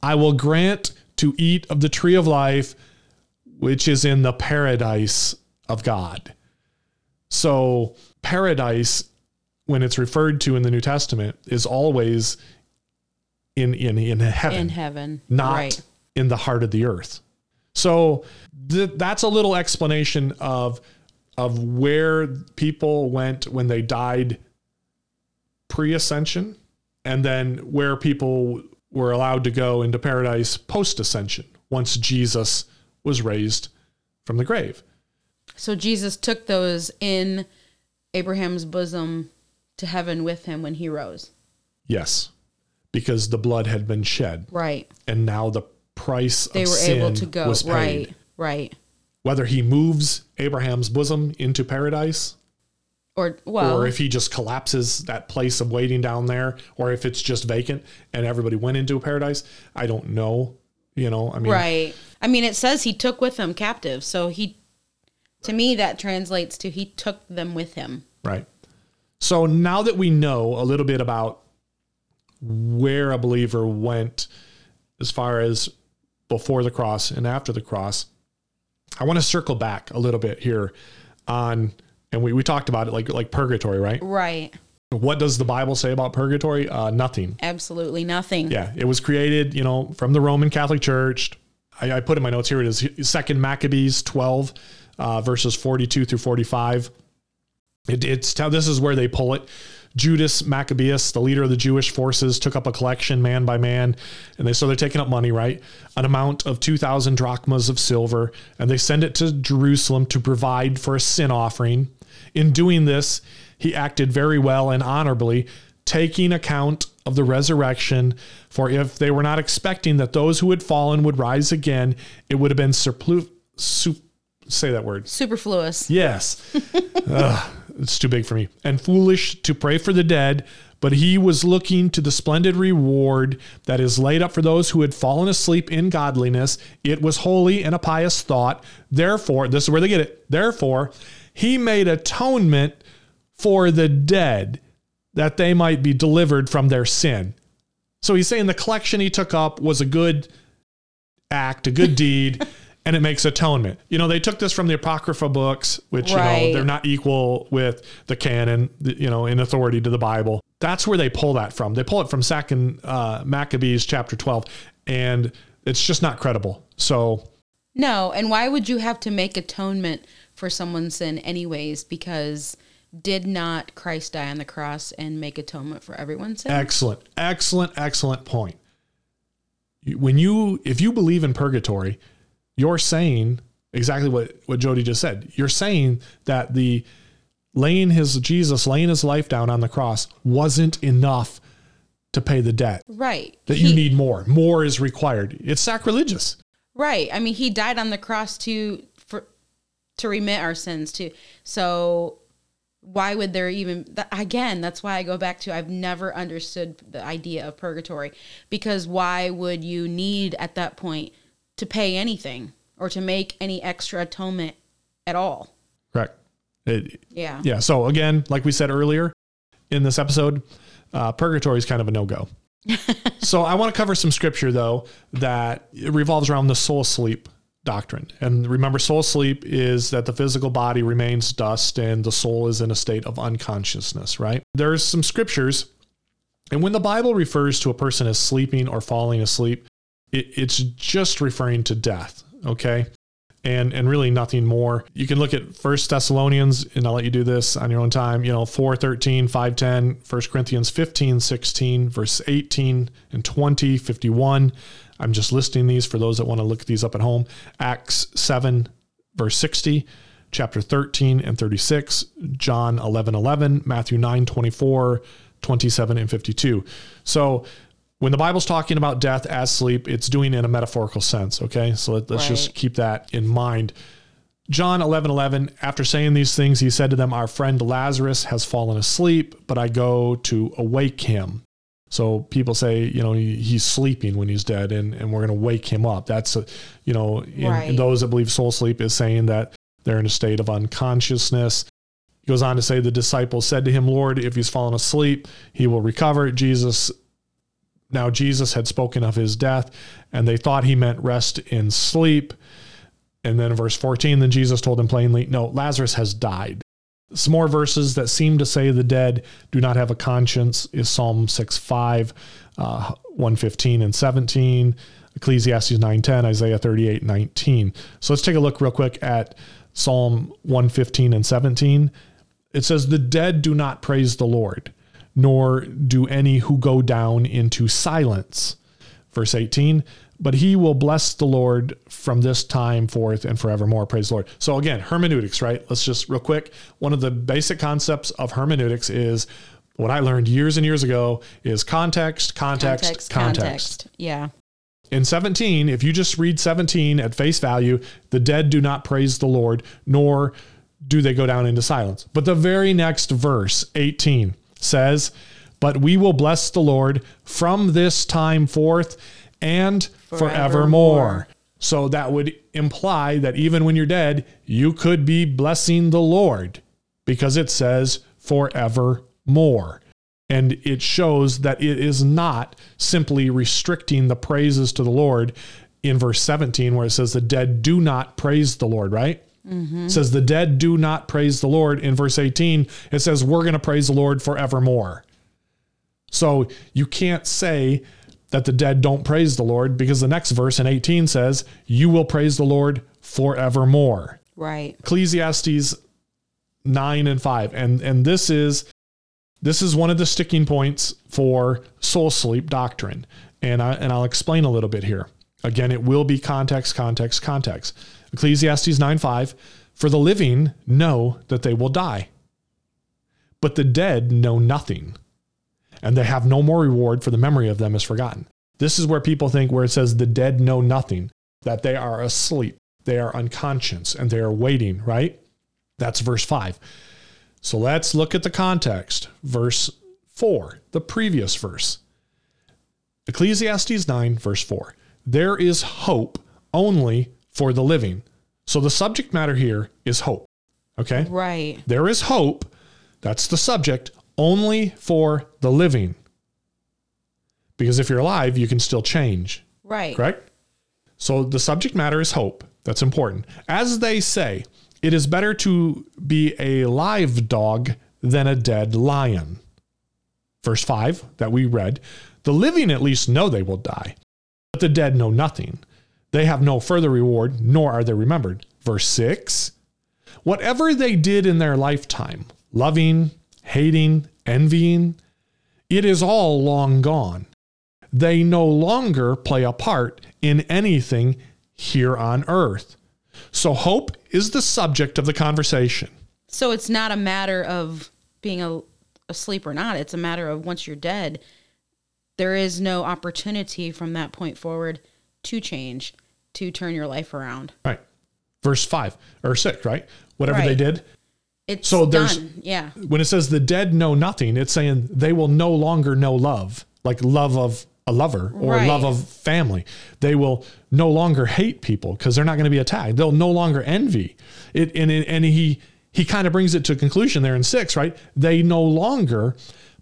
I will grant to eat of the tree of life, which is in the paradise of God. So, paradise, when it's referred to in the New Testament, is always in, in, in heaven In heaven. not Right. in the heart of the earth. So th- that's a little explanation of of where people went when they died pre-ascension and then where people were allowed to go into paradise post-ascension once Jesus was raised from the grave. So Jesus took those in Abraham's bosom to heaven with him when he rose. Yes. Because the blood had been shed Right. and now the price They of were able to go. was paid. Right. Right. Whether he moves Abraham's bosom into paradise Or well, or if he just collapses that place of waiting down there, or if it's just vacant and everybody went into a paradise. I don't know. You know, I mean, right. I mean, it says he took with him captives. So he, to me, that translates to he took them with him. right. So now that we know a little bit about where a believer went as far as before the cross and after the cross, I want to circle back a little bit here on, and we, we talked about it like like purgatory, right? Right. What does the Bible say about purgatory? Uh, nothing. Absolutely nothing. Yeah, it was created, you know, from the Roman Catholic Church. I, I put in my notes here. It is Second Maccabees twelve, uh, verses forty-two through forty-five. It, it's tell this is where they pull it. Judas Maccabeus, the leader of the Jewish forces, took up a collection man by man, and they so they're taking up money, right? An amount of two thousand drachmas of silver, and they send it to Jerusalem to provide for a sin offering. In doing this, he acted very well and honorably, taking account of the resurrection. For if they were not expecting that those who had fallen would rise again, it would have been surplus. su- say that word. Superfluous. Yes. It's too big for me. And foolish to pray for the dead, but he was looking to the splendid reward that is laid up for those who had fallen asleep in godliness. It was holy and a pious thought. Therefore, this is where they get it. Therefore, he made atonement for the dead that they might be delivered from their sin. So he's saying the collection he took up was a good act, a good deed, and it makes atonement. You know, they took this from the Apocrypha books, which, you know, they're not equal with the canon, you know, in authority to the Bible. That's where they pull that from. They pull it from Second uh, Maccabees chapter 12, and it's just not credible. So, No, and why would you have to make atonement for someone's sin anyways? Because did not Christ die on the cross and make atonement for everyone's sin? excellent, excellent, excellent point. When you, if you believe in purgatory, you're saying exactly what, what Jody just said. You're saying that the laying his, Jesus laying his life down on the cross wasn't enough to pay the debt, right. that He- you need more. More is required. It's sacrilegious. Right. I mean, he died on the cross to for to remit our sins too. So why would there even again, that's why I go back to I've never understood the idea of purgatory because why would you need at that point to pay anything or to make any extra atonement at all? Correct. It, Yeah. yeah. So again, like we said earlier in this episode, uh, purgatory is kind of a no go. so I want to cover some scripture though that it revolves around the soul sleep doctrine. And remember, soul sleep is that the physical body remains dust and the soul is in a state of unconsciousness. Right? There's some scriptures, and when the Bible refers to a person as sleeping or falling asleep, it, it's just referring to death. Okay and and really nothing more. You can look at First Thessalonians, and I'll let you do this on your own time. You know, 4 13, 5 10, 1 Corinthians 15, 16, verse 18 and 20, 51. I'm just listing these for those that want to look these up at home. Acts 7, verse 60, chapter 13 and 36, John 11, 11, Matthew 9, 24, 27, and 52. So when the Bible's talking about death as sleep, it's doing it in a metaphorical sense. Okay. So let, us just keep that in mind. John 11, 11, after saying these things, he said to them, Our friend Lazarus has fallen asleep, but I go to awake him. So people say, you know, he, he's sleeping when he's dead and, and we're going to wake him up. That's, a, you know, in, Right. in those that believe soul sleep is saying that they're in a state of unconsciousness. He goes on to say, The disciples said to him, Lord, if he's fallen asleep, he will recover. Jesus now, Jesus had spoken of his death, and they thought he meant rest in sleep. And then verse 14, then Jesus told them plainly, No, Lazarus has died. Some more verses that seem to say the dead do not have a conscience is Psalm 6 5, uh, 115 and 17, Ecclesiastes 9 10, Isaiah 38 19. So let's take a look real quick at Psalm 115 and 17. It says, The dead do not praise the Lord, nor do any who go down into silence. Verse 18, but he will bless the Lord from this time forth and forevermore. Praise the Lord. So again, hermeneutics, right? Let's just real quick. One of the basic concepts of hermeneutics is what I learned years and years ago is context, context, context. context Yeah. In 17, if you just read 17 at face value, the dead do not praise the Lord, nor do they go down into silence. But the very next verse, 18, says, But we will bless the Lord from this time forth and forevermore. Forevermore. So that would imply that even when you're dead, you could be blessing the Lord because it says forevermore. And it shows that it is not simply restricting the praises to the Lord in verse 17, where it says, The dead do not praise the Lord, right? It says, The dead do not praise the Lord. In verse 18, it says, We're going to praise the Lord forevermore. So you can't say that the dead don't praise the Lord because the next verse in 18 says, You will praise the Lord forevermore. Right. Ecclesiastes 9 and 5. And and this is this is one of the sticking points for soul sleep doctrine. And I and I'll explain a little bit here. Again, it will be context, context, context. Ecclesiastes 9 5. For the living know that they will die, but the dead know nothing, and they have no more reward, for the memory of them is forgotten. This is where people think, where it says the dead know nothing, that they are asleep, they are unconscious, and they are waiting, right? That's verse 5. So let's look at the context. Verse 4, the previous verse. Ecclesiastes 9, verse 4. There is hope only for the living. So the subject matter here is hope. Okay? Right. There is hope. That's the subject only for the living. Because if you're alive, you can still change. Right. Correct? So the subject matter is hope. That's important. As they say, it is better to be a live dog than a dead lion. Verse 5 that we read The living at least know they will die, but the dead know nothing. They have no further reward, nor are they remembered. Verse 6 Whatever they did in their lifetime, loving, hating, envying, it is all long gone. They no longer play a part in anything here on earth. So, hope is the subject of the conversation. So it's not a matter of being a, asleep or not. It's a matter of once you're dead, there is no opportunity from that point forward to change, to turn your life around. Right. Verse 5 or 6, right? Whatever they did. It's So there's- done. Yeah. When it says the dead know nothing, it's saying they will no longer know love, like love of a lover or Right. love of family. They will no longer hate people because they're not going to be attacked. They'll no longer envy. It and and he he kind of brings it to a conclusion there in 6, right? They no longer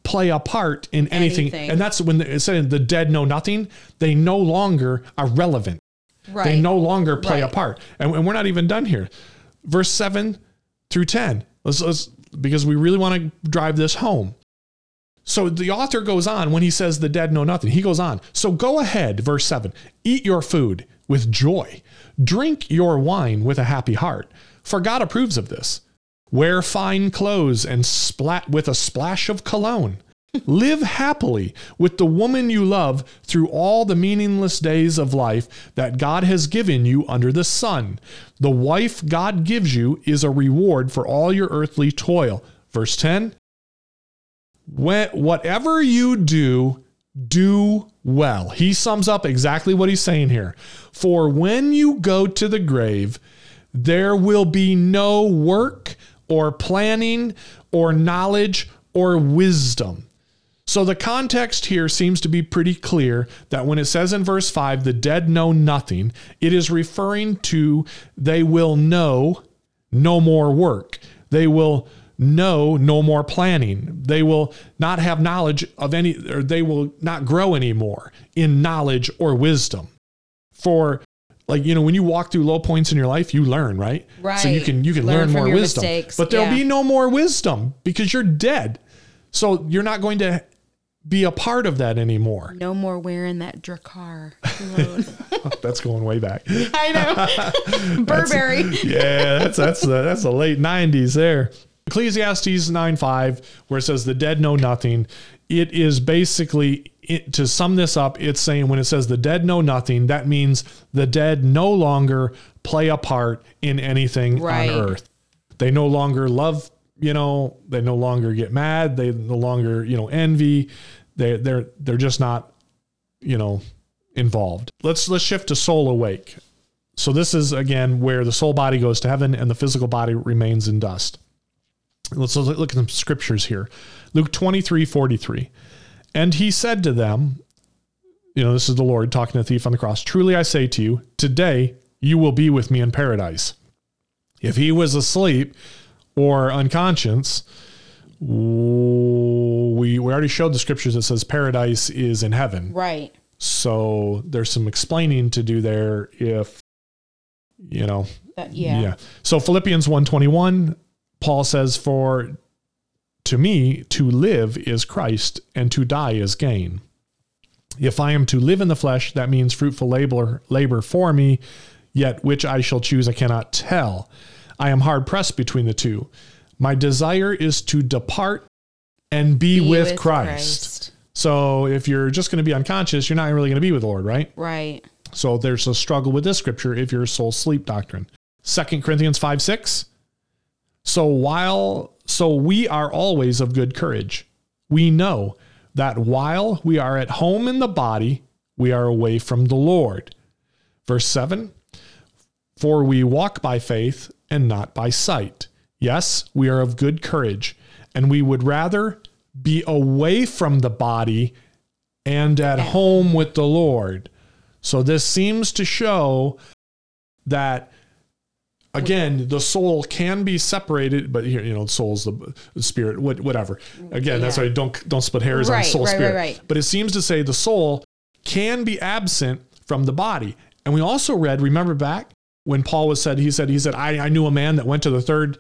play a part in anything. Anything. And that's when it's saying the dead know nothing, they no longer are relevant. Right. They no longer play a part. And, and we're not even done here. Verse 7 through 10. Let's, let's because we really want to drive this home. So the author goes on when he says the dead know nothing. He goes on. So go ahead, verse 7. Eat your food with joy. Drink your wine with a happy heart, for God approves of this. Wear fine clothes and splat with a splash of cologne. Live happily with the woman you love through all the meaningless days of life that God has given you under the sun. The wife God gives you is a reward for all your earthly toil. Verse 10 when, Whatever you do, do well. He sums up exactly what he's saying here. For when you go to the grave, there will be no work or planning or knowledge or wisdom. So the context here seems to be pretty clear that when it says in verse 5, the dead know nothing, it is referring to they will know no more work. They will know no more planning. They will not have knowledge of any, or they will not grow anymore in knowledge or wisdom. For like you know when you walk through low points in your life you learn right right so you can you can Learn learn, more wisdom mistakes. but there'll Yeah. be no more wisdom because you're dead so you're not going to be a part of that anymore No more wearing that Drakkar that's going way back I know. Burberry. yeah that's that's the, that's the late 90s there ecclesiastes 9 5 where it says the dead know nothing it is basically it, to sum this up it's saying when it says the dead know nothing that means the dead no longer play a part in anything Right. on earth they no longer love you know they no longer get mad they no longer you know envy they they're they're just not you know involved. Let's let's shift to soul awake. So this is again where the soul body goes to heaven and the physical body remains in dust. Let's look at some scriptures here. Luke 23 43 and he said to them you know this is the lord talking to the thief on the cross truly i say to you today you will be with me in paradise. If he was asleep or unconscious we we already showed the scriptures that says paradise is in heaven. Right. so there's some explaining to do there if you know. Uh, that, yeah. so philippians 121 paul says for to me to live is christ and to die is gain. If i am to live in the flesh that means fruitful labor labor for me yet which i shall choose i cannot tell i am hard pressed between the two my desire is to depart and be, Be with, christ. so if you're just going to be unconscious you're not really going to be with the lord right Right. so there's a struggle with this scripture if you're soul sleep doctrine. 2 Corinthians 5 6. So while so we are always of good courage. We know that while we are at home in the body, we are away from the Lord. Verse 7 For we walk by faith and not by sight. Yes, we are of good courage, and we would rather be away from the body and at home with the Lord. So this seems to show that again the soul can be separated but here you know soul's the, the spirit whatever again that's why don't don't split hairs on Right, soul right, right, spirit right. but it seems to say the soul can be absent from the body and we also read remember back when paul was said he said he said i, I knew a man that went to the third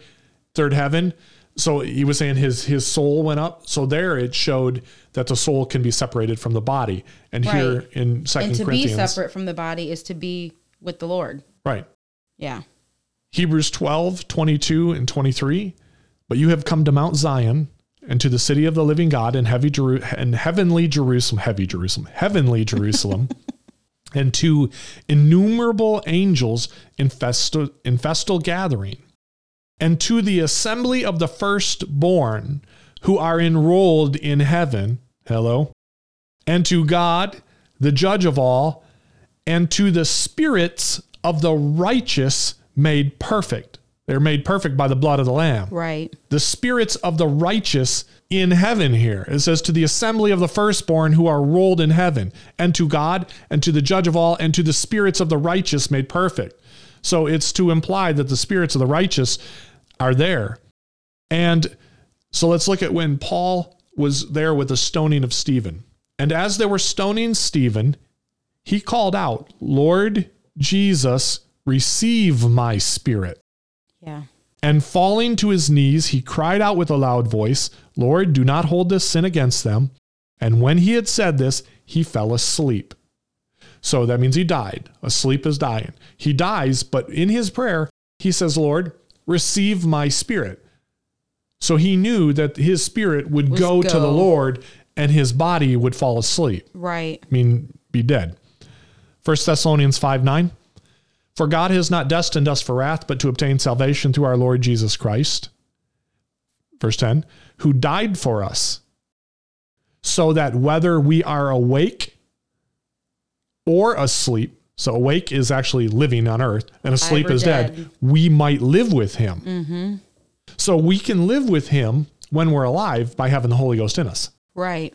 third heaven so he was saying his his soul went up so there it showed that the soul can be separated from the body and here in second And to be corinthians separate from the body is to be with the Lord. right Yeah. Hebrews 12, 22 and 23. But you have come to Mount Zion and to the city of the living God and heavy Jeru- and heavenly Jerusalem, heavy Jerusalem, heavenly Jerusalem, and to innumerable angels in festal, in festal gathering, and to the assembly of the firstborn who are enrolled in heaven. Hello. And to God, the judge of all, and to the spirits of the righteous made perfect. They're made perfect by the blood of the Lamb. Right. The spirits of the righteous in heaven here. It says, to the assembly of the firstborn who are rolled in heaven, and to God, and to the judge of all, and to the spirits of the righteous made perfect. So it's to imply that the spirits of the righteous are there. And so let's look at when Paul was there with the stoning of Stephen. And as they were stoning Stephen, he called out, Lord Jesus, receive my spirit. Yeah. And falling to his knees, he cried out with a loud voice, Lord, do not hold this sin against them. And when he had said this, he fell asleep. So that means he died. Asleep is dying. He dies, but in his prayer, he says, Lord, receive my spirit. So he knew that his spirit would Was go, to the. Lord and his body would fall asleep. Right. I mean, be dead. 1 Thessalonians 5 9. For God has not destined us for wrath, but to obtain salvation through our Lord Jesus Christ. Verse 10 Who died for us, so that whether we are awake or asleep, so awake is actually living on earth, and asleep is dead. dead. we might live with him. Mm-hmm. So we can live with him when we're alive by having the Holy Ghost in us. Right.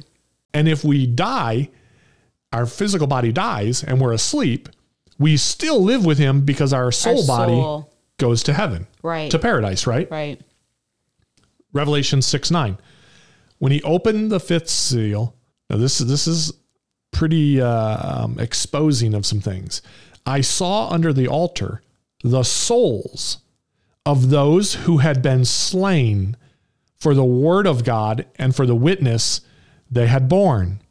And if we die, our physical body dies and we're asleep, we still live with him because our soul Our body soul. goes to heaven, Right. to paradise, right? Right. Revelation 6 9. When he opened the fifth seal, now this is this is pretty uh, um, exposing of some things. I saw under the altar the souls of those who had been slain for the word of God and for the witness they had borne.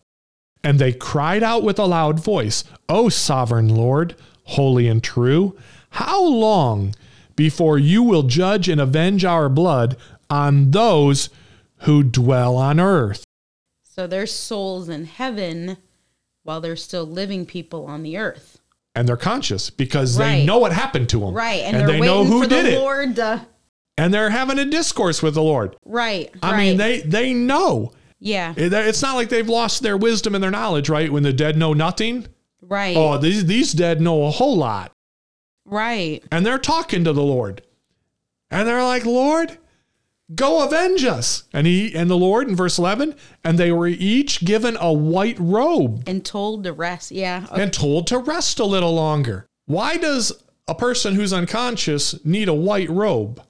And they cried out with a loud voice, O sovereign Lord, holy and true, how long before you will judge and avenge our blood on those who dwell on earth? So there's souls in heaven while they're still living people on the earth. And they're conscious because they know what happened to them. Right. And, And, they're know waiting who for did the it. Lord to. And they're having a discourse with the Lord. Right. I right. mean, they they know. Yeah. It- It's not like they've lost their wisdom and their knowledge, right? When the dead know nothing. right. Oh, these these dead know a whole lot. Right. and they're talking to the Lord. And they're like, "Lord, go avenge us." And he and the Lord in verse 11, and they were each given a white robe And told to rest. Yeah. Okay. and told to rest a little longer. Why does a person who's unconscious need a white robe?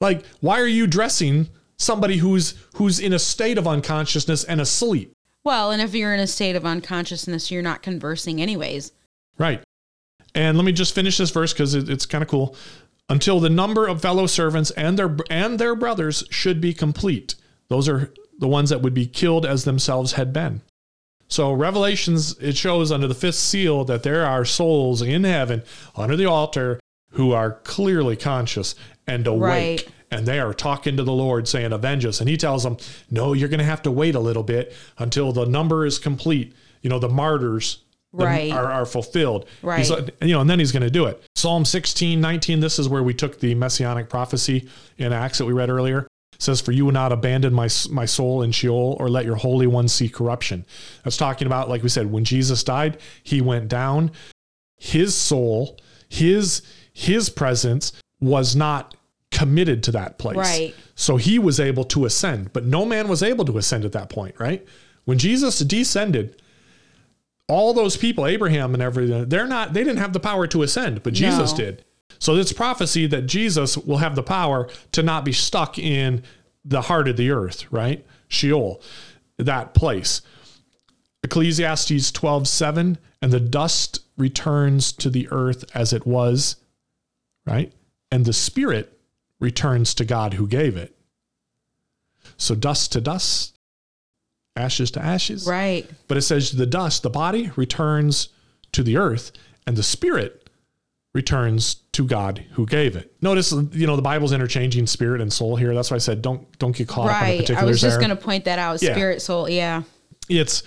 Like, why are you dressing somebody who's who's in a state of unconsciousness and asleep? Well, and if you're in a state of unconsciousness, you're not conversing anyways. Right. And let me just finish this verse because it, it's kind of cool. Until the number of fellow servants and their and their brothers should be complete. Those are the ones that would be killed as themselves had been. So Revelations it shows under the fifth seal that there are souls in heaven under the altar who are clearly conscious and awake. Right. And they are talking to the Lord saying, Avenge us. And he tells them, No, you're going to have to wait a little bit until the number is complete. You know, the martyrs Right. are, are fulfilled. Right. He's, you know, and then he's going to do it. Psalm 16, 19, this is where we took the messianic prophecy in Acts that we read earlier. It says, For you will not abandon my, my soul in Sheol or let your Holy One see corruption. That's talking about, like we said, when Jesus died, he went down. His soul, his his presence was not committed to that place. Right. So he was able to ascend, but no man was able to ascend at that point, right? When Jesus descended, all those people, Abraham and everything, they're not, they didn't have the power to ascend, but Jesus No. did. So it's prophecy that Jesus will have the power to not be stuck in the heart of the earth, right? Sheol, that place. Ecclesiastes 12, 7, and the dust returns to the earth as it was, right? And the spirit returns to God who gave it. So dust to dust, ashes to ashes. Right. But it says the dust, the body returns to the earth, and the spirit returns to God who gave it. Notice, you know, the Bible's interchanging spirit and soul here. That's why I said don't don't get caught up in the Right. I was just going to point that out. Yeah. Spirit, soul. Yeah. it's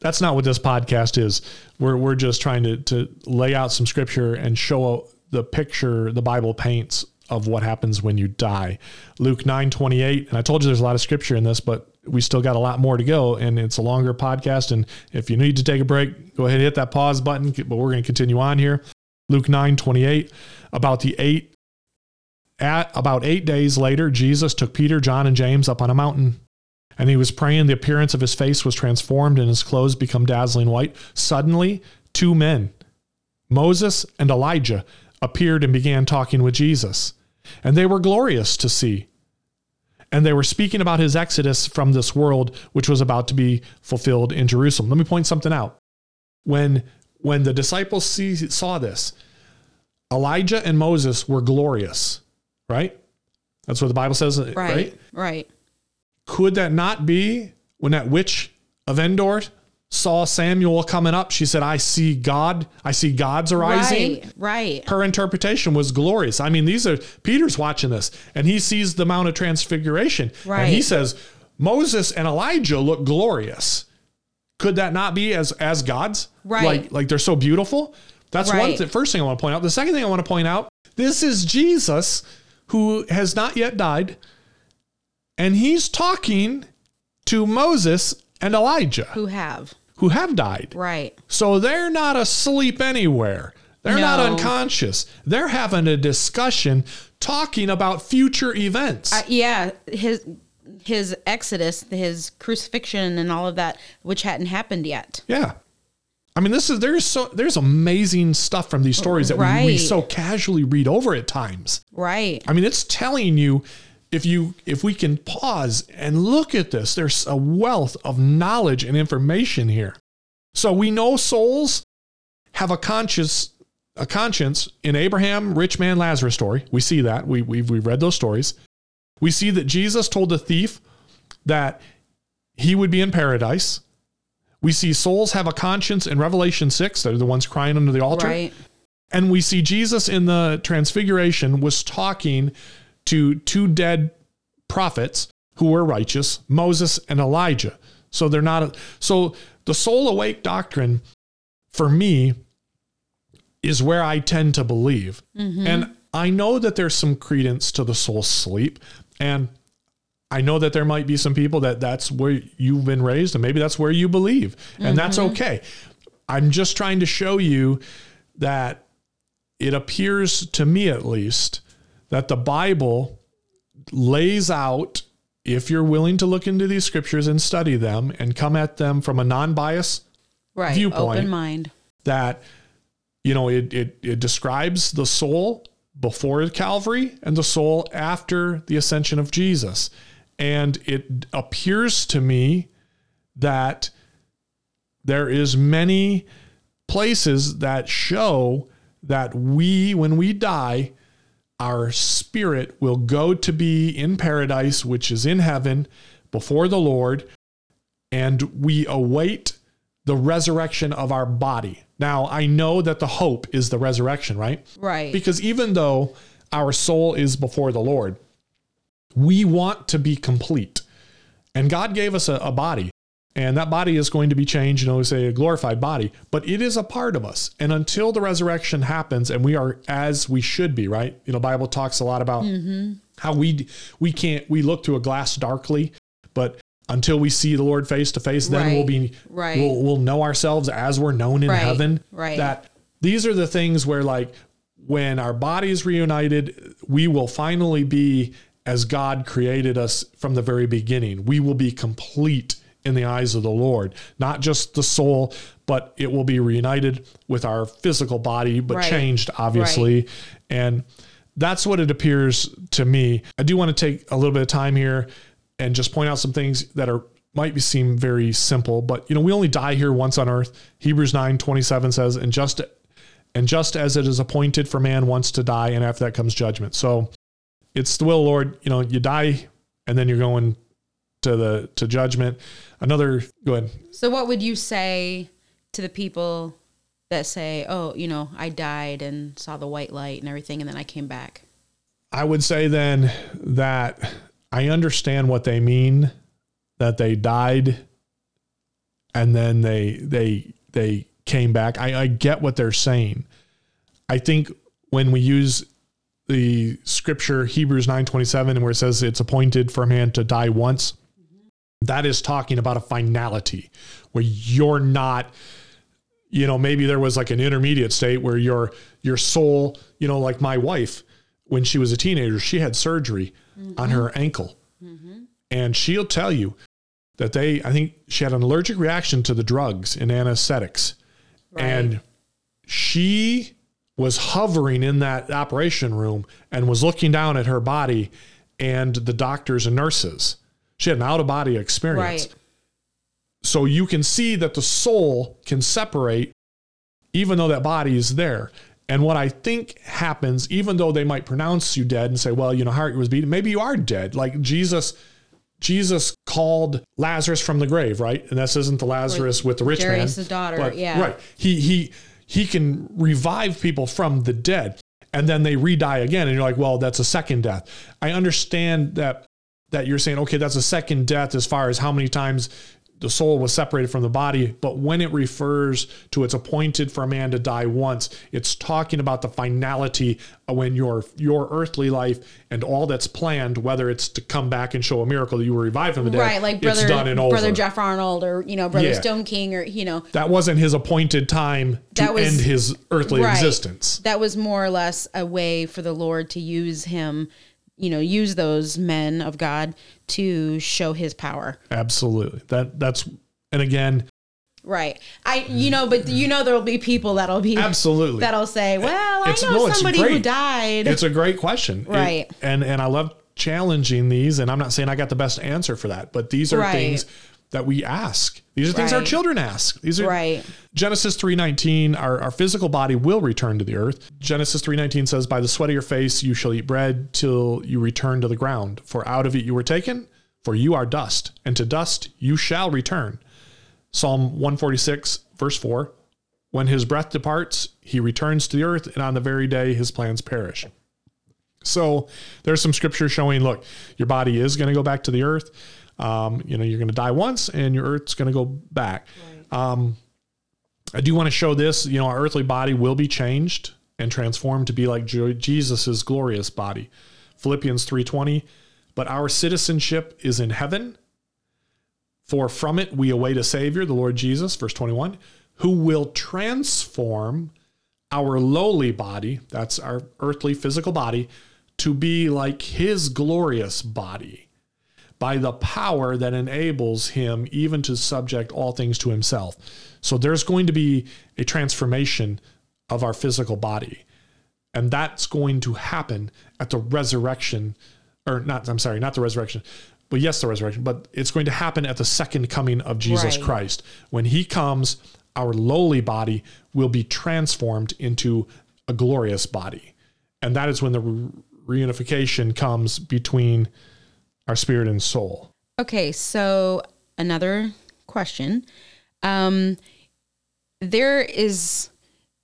that's not what this podcast is. We're we're just trying to to lay out some scripture and show the picture the Bible paints of what happens when you die. Luke 9 28. And I told you there's a lot of scripture in this, but we still got a lot more to go. And it's a longer podcast. And if you need to take a break, go ahead and hit that pause button. But we're going to continue on here. Luke 9 28. About the eight at about eight days later, Jesus took Peter, John, and James up on a mountain. And he was praying. The appearance of his face was transformed, and his clothes become dazzling white. Suddenly, two men, Moses and Elijah, appeared and began talking with Jesus. And they were glorious to see. And they were speaking about his exodus from this world, which was about to be fulfilled in Jerusalem. Let me point something out. When, when the disciples see, saw this, Elijah and Moses were glorious, right? That's what the Bible says, right? Right. Right. Could that not be when that witch of Endor saw Samuel coming up? She said, I see God. I see God's arising. Right. Right. Her interpretation was glorious. I mean, these are Peter's watching this and he sees the Mount of Transfiguration. And he says, Moses and Elijah look glorious. Could that not be as as God's? Right. Like like they're so beautiful. That's one Right. th- first thing I want to point out. The second thing I want to point out, this is Jesus who has not yet died and he's talking to Moses and Elijah Who have. who have died. Right. So they're not asleep anywhere. They're not unconscious. They're having a discussion talking about future events. Uh, yeah. His his exodus, his crucifixion, and all of that, which hadn't happened yet. yeah. I mean, this is there's so there's amazing stuff from these stories that we, we so casually read over at times. Right. I mean, it's telling you if you if we can pause and look at this, there's a wealth of knowledge and information here. So we know souls have a conscious a conscience in Abraham, rich man, Lazarus story. We see that. We we've we read those stories. We see that Jesus told the thief that he would be in paradise. We see souls have a conscience in Revelation 6. They're the ones crying under the altar. Right. And we see Jesus in the transfiguration was talking to two dead prophets who were righteous, Moses and Elijah. So they're not so the soul awake doctrine for me is where I tend to believe. Mm-hmm. And I know that there's some credence to the soul sleep and I know that there might be some people that that's where you've been raised and maybe that's where you believe and that's mm-hmm. okay. I'm just trying to show you that it appears to me at least that the Bible lays out if you're willing to look into these scriptures and study them and come at them from a non-bias Right. Viewpoint. Open mind. that you know it, it it describes the soul before Calvary and the soul after the ascension of Jesus. And it appears to me that there is many places that show that we when we die our spirit will go to be in paradise which is in heaven before the Lord and we await the resurrection of our body. Now, I know that the hope is the resurrection, right? Right. Because even though our soul is before the Lord, we want to be complete. And God gave us a, a body. And that body is going to be changed, you know, say a glorified body, but it is a part of us. And until the resurrection happens and we are as we should be, right? You know, Bible talks a lot about mm-hmm. how we we can't we look through a glass darkly, but until we see the Lord face to face, then we'll be Right. we'll we'll know ourselves as we're known in Right. heaven. Right. That these are the things where like when our body is reunited, we will finally be as God created us from the very beginning. We will be complete in the eyes of the Lord, not just the soul, but it will be reunited with our physical body, but Right. changed, obviously. And that's what it appears to me. I do want to take a little bit of time here and just point out some things that are might be seem very simple, but you know, we only die here once on earth. Hebrews 9 27 says, and just and just as it is appointed for man once to die, and after that comes judgment. So it's the will, of the Lord. You know, you die and then you're going to the to judgment. Another go ahead. So what would you say to the people that say, "Oh, you know, I died and saw the white light and everything and then I came back?" I would say then that I understand what they mean that they died and then they they they came back. I, I get what they're saying. I think when we use the scripture Hebrews 9:27 where it says it's appointed for a man to die once, that is talking about a finality where you're not you know maybe there was like an intermediate state where your your soul you know like my wife when she was a teenager she had surgery on her ankle. And she'll tell you that they i think she had an allergic reaction to the drugs and anesthetics. And she was hovering in that operation room and was looking down at her body and the doctors and nurses she had an out of body experience Right. so you can see that the soul can separate even though that body is there. And what I think happens, even though they might pronounce you dead and say, well, you know, heart was beating, maybe you are dead. Like Jesus, Jesus called Lazarus from the grave, right? And this isn't the Lazarus with the rich Jairus' man. daughter, but- yeah. Right. He he he can revive people from the dead and then they re-die again. And you're like, well, that's a second death. I understand that that you're saying, okay, that's a second death as far as how many times the soul was separated from the body. But when it refers to it's appointed for a man to die once, it's talking about the finality when your your earthly life and all that's planned, whether it's to come back and show a miracle that you were revived from the dead, Right, like brother it's done and over. brother Jeff Arnold or, you know, brother Yeah. Stone King or, you know, that wasn't his appointed time to That was- end his earthly Right. existence. that was more or less a way for the Lord to use him, you know, use those men of God to show his power. Absolutely. That that's and again, Right. I you know, but you know there'll be people that'll be absolutely. that'll say, eh, "Well, I know no, somebody who died." it's a great question. It- Right. and and I love challenging these and I'm not saying I got the best answer for that, but these are Right. things that we ask. These are things our children ask. These are right. Genesis 3:19 our, our physical body will return to the earth. Genesis 3:19 says by the sweat of your face you shall eat bread till you return to the ground for out of it you were taken for you are dust and to dust you shall return. Psalm 146 verse 4 when his breath departs he returns to the earth and on the very day his plans perish. So there's some scripture showing, look, your body is going to go back to the earth. Um, you know, you're going to die once, and your earth's going to go back. Um, I do want to show this. You know, our earthly body will be changed and transformed to be like Jesus's glorious body. Philippians 3:20. But our citizenship is in heaven, for from it we await a Savior, the Lord Jesus, verse 21, who will transform our lowly body, that's our earthly physical body, to be like his glorious body by the power that enables him even to subject all things to himself. So there's going to be a transformation of our physical body. And that's going to happen at the resurrection, or not, I'm sorry, not the resurrection, but yes, the resurrection, but it's going to happen at the second coming of Jesus Right. Christ. When he comes, our lowly body will be transformed into a glorious body. And that is when the re- reunification comes between our spirit and soul. Okay, so another question. Um there is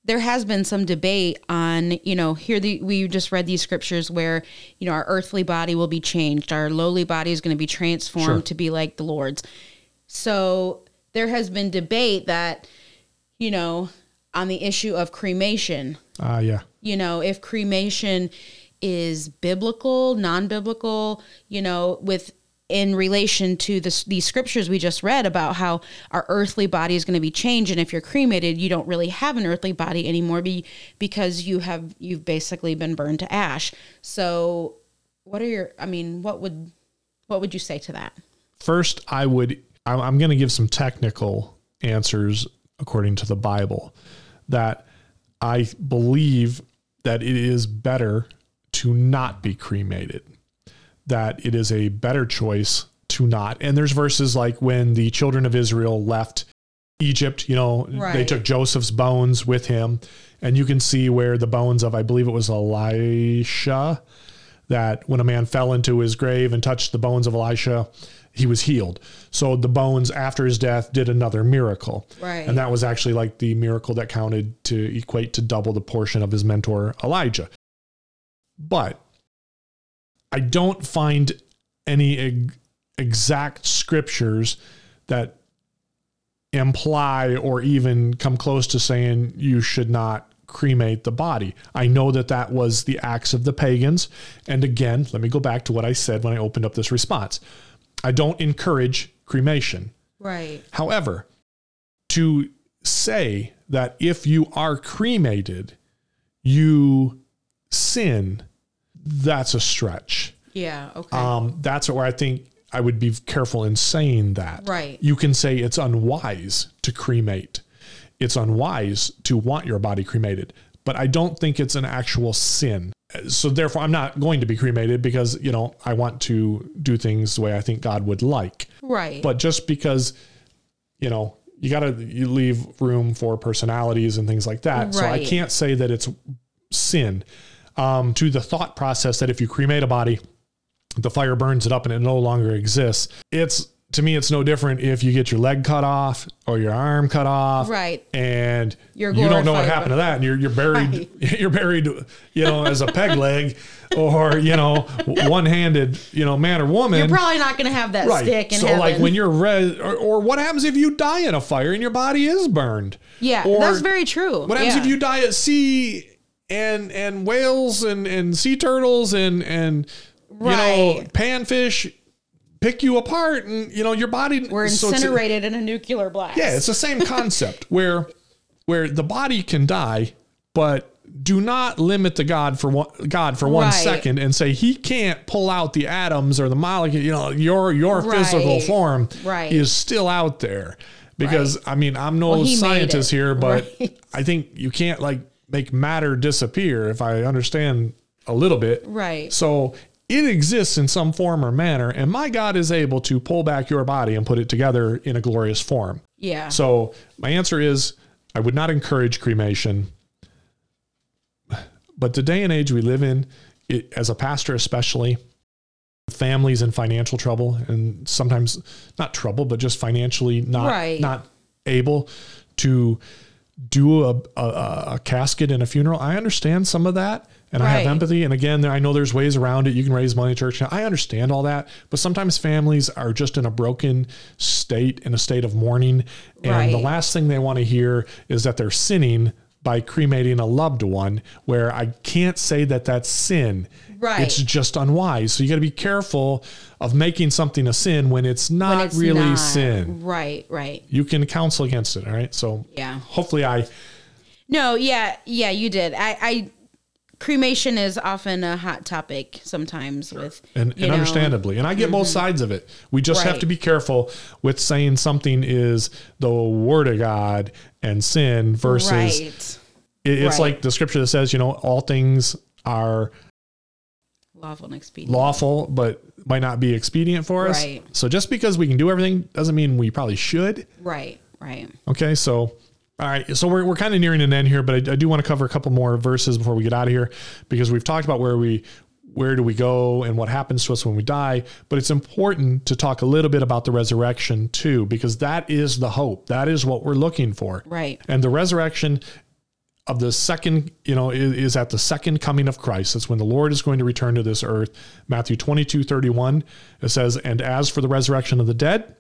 there has been some debate on, you know, here the we just read these scriptures where, you know, our earthly body will be changed, our lowly body is going to be transformed Sure. to be like the Lord's. So there has been debate that, you know, on the issue of cremation, Ah, yeah. you know, if cremation is biblical, non-biblical, you know, with in relation to this, these scriptures we just read about how our earthly body is going to be changed, and if you're cremated, you don't really have an earthly body anymore, be, because you have you've basically been burned to ash. So, what are your? I mean, what would what would you say to that? First, I would, I'm going to give some technical answers according to the Bible that I believe that it is better to not be cremated, that it is a better choice to not. And there's verses like when the children of Israel left Egypt, you know, they took Joseph's bones with him, and you can see where the bones of, I believe it was Elisha, that when a man fell into his grave and touched the bones of Elisha, he was healed. So the bones after his death did another miracle. Right. And that was actually like the miracle that counted to equate to double the portion of his mentor Elijah. But I don't find any eg- exact scriptures that imply or even come close to saying you should not cremate the body. I know that that was the acts of the pagans. And again, let me go back to what I said when I opened up this response. I don't encourage cremation. Right. However, to say that if you are cremated, you sin, that's a stretch. Yeah. Okay. Um, that's where I think I would be careful in saying that. Right. You can say it's unwise to cremate. It's unwise to want your body cremated, but I don't think it's an actual sin. So therefore, I'm not going to be cremated because you know I want to do things the way I think God would like. right. But just because, you know, you got to you leave room for personalities and things like that. Right. So I can't say that it's sin. Um, to the thought process that if you cremate a body, the fire burns it up and it no longer exists. It's to me, it's no different if you get your leg cut off or your arm cut off, Right. And You're you don't know what happened to that, and you're you're buried, you're buried, you know, as a peg leg, or you know, one handed, you know, man or woman. You're probably not going to have that stick in so heaven. like when you're red, or, or what happens if you die in a fire and your body is burned? yeah, or that's very true. What happens yeah. if you die at sea and and whales and and sea turtles and and you know panfish pick you apart and you know your body We're so incinerated in a nuclear blast. yeah, it's the same concept where where the body can die, but do not limit the God for one God for one Right. second and say he can't pull out the atoms or the molecule. You know, your your physical form Right. is still out there. Because I mean, I'm no Well, scientist here, but Right. I think you can't like make matter disappear. If I understand a little bit, Right. so it exists in some form or manner, and my God is able to pull back your body and put it together in a glorious form. Yeah. So my answer is I would not encourage cremation. But the day and age we live in, it, as a pastor especially, families in financial trouble and sometimes not trouble, but just financially not Right. not able to do a, a, a casket and a funeral. I understand some of that. And I have empathy. And again, I know there's ways around it. You can raise money, church. I understand all that. But sometimes families are just in a broken state, in a state of mourning. And the last thing they want to hear is that they're sinning by cremating a loved one, where I can't say that that's sin. Right. It's just unwise. So you got to be careful of making something a sin when it's not When it's really not- sin. Right, right. You can counsel against it. All right. So Yeah. hopefully I No, yeah, yeah, you did. I, I cremation is often a hot topic sometimes with and, and understandably and i get both mm-hmm. sides of it we just have to be careful with saying something is the word of god and sin versus right. it- it's Right. like the scripture that says you know all things are Lawful and expedient. lawful but might not be expedient for us Right. so just because we can do everything doesn't mean we probably should Right, right. Okay, so all right, so we're, we're kind of nearing an end here, but I, I do want to cover a couple more verses before we get out of here because we've talked about where we where do we go and what happens to us when we die, but it's important to talk a little bit about the resurrection too because that is the hope. That is what we're looking for. Right. And the resurrection of the second, you know, is, is at the second coming of Christ. That's when the Lord is going to return to this earth. Matthew 22, 31, it says, And as for the resurrection of the dead,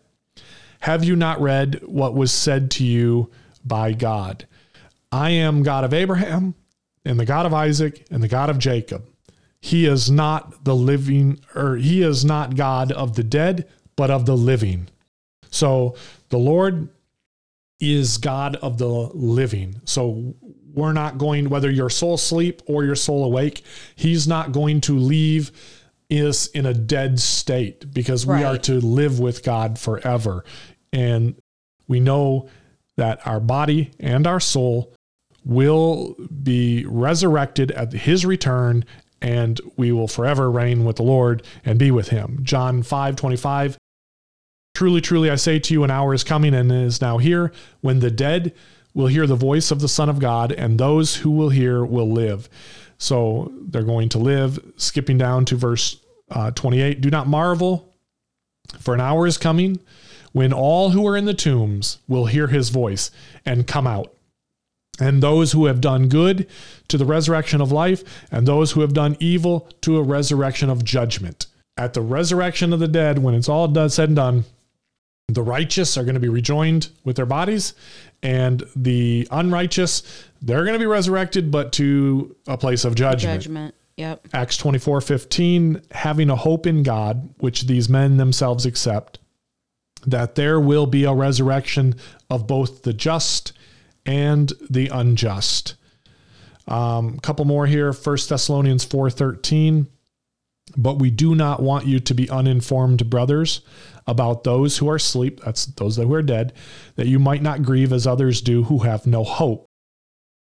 Have you not read what was said to you by God? I am God of Abraham and the God of Isaac and the God of Jacob. He is not the living, or he is not God of the dead, but of the living. So the Lord is God of the living. So we're not going, whether your soul sleep or your soul awake, he's not going to leave us in a dead state because we are to live with God forever. And we know that our body and our soul will be resurrected at his return and we will forever reign with the Lord and be with him. John 5 25. Truly, truly, I say to you, an hour is coming and is now here when the dead will hear the voice of the Son of God, and those who will hear will live. So they're going to live. Skipping down to verse uh, 28 Do not marvel, for an hour is coming when all who are in the tombs will hear his voice and come out. And those who have done good to the resurrection of life, and those who have done evil to a resurrection of judgment. At the resurrection of the dead, when it's all done, said and done, the righteous are going to be rejoined with their bodies, and the unrighteous, they're going to be resurrected, but to a place of judgment. Judgment. Yep. Acts 24 15, having a hope in God, which these men themselves accept, that there will be a resurrection of both the just and the unjust. Um, a couple more here. 1 Thessalonians 4 13. But we do not want you to be uninformed, brothers, about those who are asleep, that's those that are dead, that you might not grieve as others do who have no hope.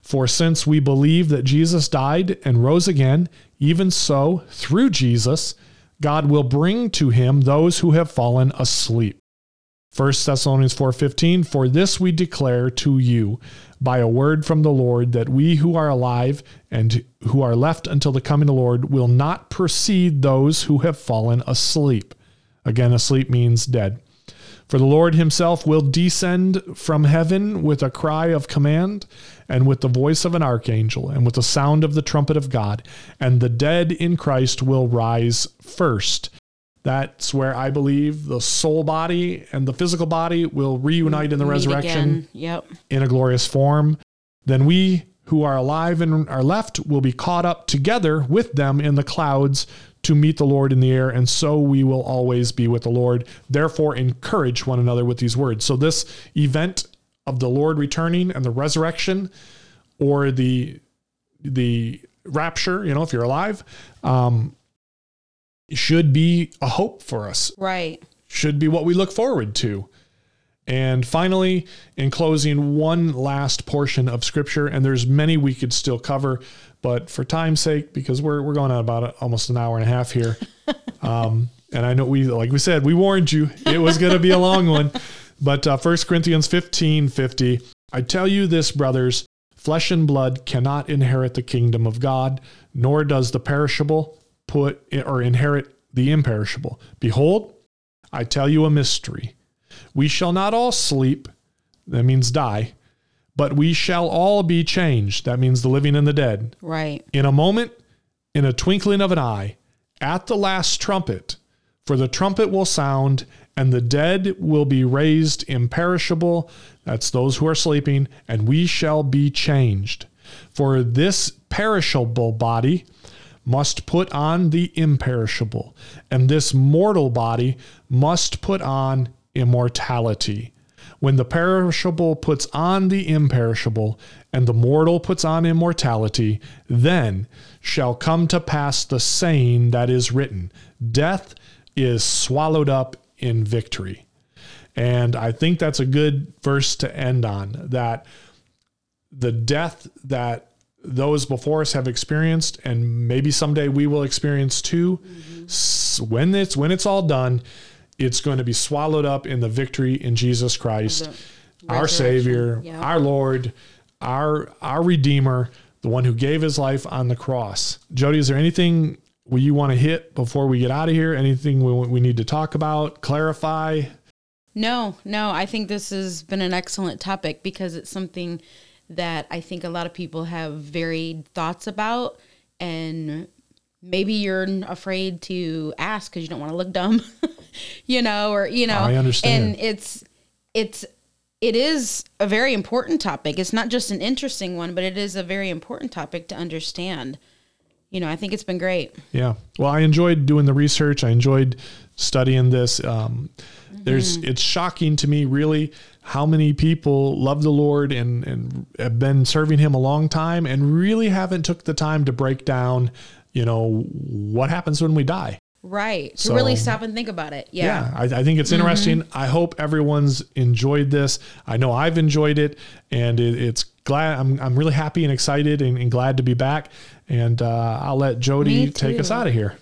For since we believe that Jesus died and rose again, even so, through Jesus, God will bring to him those who have fallen asleep. 1 Thessalonians 4:15 For this we declare to you by a word from the Lord that we who are alive and who are left until the coming of the Lord will not precede those who have fallen asleep. Again, asleep means dead. For the Lord himself will descend from heaven with a cry of command, and with the voice of an archangel, and with the sound of the trumpet of God, and the dead in Christ will rise first. That's where I believe the soul body and the physical body will reunite in the Meet resurrection again. Yep. in a glorious form. Then we who are alive and are left will be caught up together with them in the clouds to meet the Lord in the air, and so we will always be with the Lord. Therefore, encourage one another with these words. So, this event of the Lord returning and the resurrection, or the the rapture, you know, if you're alive, um, should be a hope for us Right. should be what we look forward to. And finally, in closing, one last portion of scripture, and there's many we could still cover, but for time's sake, because we're we're going on about almost an hour and a half here, um, and I know we like we said we warned you it was going to be a long one, but uh, 1 Corinthians 15, 50, I tell you this, brothers, flesh and blood cannot inherit the kingdom of God, nor does the perishable put or inherit the imperishable. Behold, I tell you a mystery. We shall not all sleep, that means die, but we shall all be changed, that means the living and the dead, Right. in a moment, in a twinkling of an eye, at the last trumpet. For the trumpet will sound, and the dead will be raised imperishable. That's those who are sleeping, and we shall be changed. For this perishable body must put on the imperishable, and this mortal body must put on immortality. When the perishable puts on the imperishable, and the mortal puts on immortality, then shall come to pass the saying that is written Death is swallowed up in victory. And I think that's a good verse to end on that the death that those before us have experienced and maybe someday we will experience too. S- when it's when it's all done it's going to be swallowed up in the victory in Jesus Christ our savior Yeah. our lord our our redeemer the one who gave his life on the cross. Jody is there anything we you want to hit before we get out of here? Anything we, we need to talk about clarify? No, no, I think this has been an excellent topic because it's something that I think a lot of people have varied thoughts about and maybe you're afraid to ask because you don't want to look dumb, you know, or, you know, I understand. And it's, it's it is a very important topic. It's not just an interesting one, but it is a very important topic to understand. You know, I think it's been great. Yeah. Well, I enjoyed doing the research. I enjoyed studying this. Um, There's, it's shocking to me, really, how many people love the Lord and and have been serving Him a long time, and really haven't took the time to break down, you know, what happens when we die. Right. To So- really stop and think about it. Yeah. Yeah, I, I think it's interesting. I hope everyone's enjoyed this. I know I've enjoyed it, and it, it's glad. I'm I'm really happy and excited and, and glad to be back. And uh, I'll let Jody take us out of here.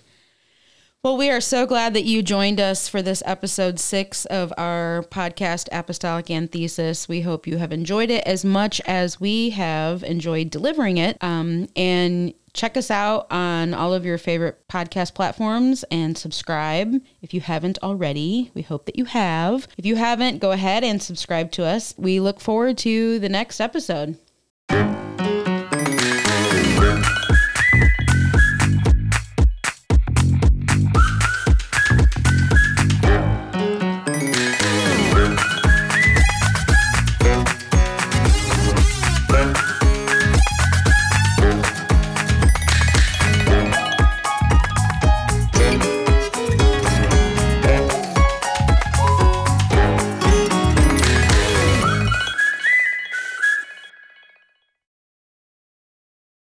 Well, we are so glad that you joined us for this episode six of our podcast, Apostolic Anthesis. We hope you have enjoyed it as much as we have enjoyed delivering it. Um, and check us out on all of your favorite podcast platforms and subscribe if you haven't already. We hope that you have. If you haven't, go ahead and subscribe to us. We look forward to the next episode.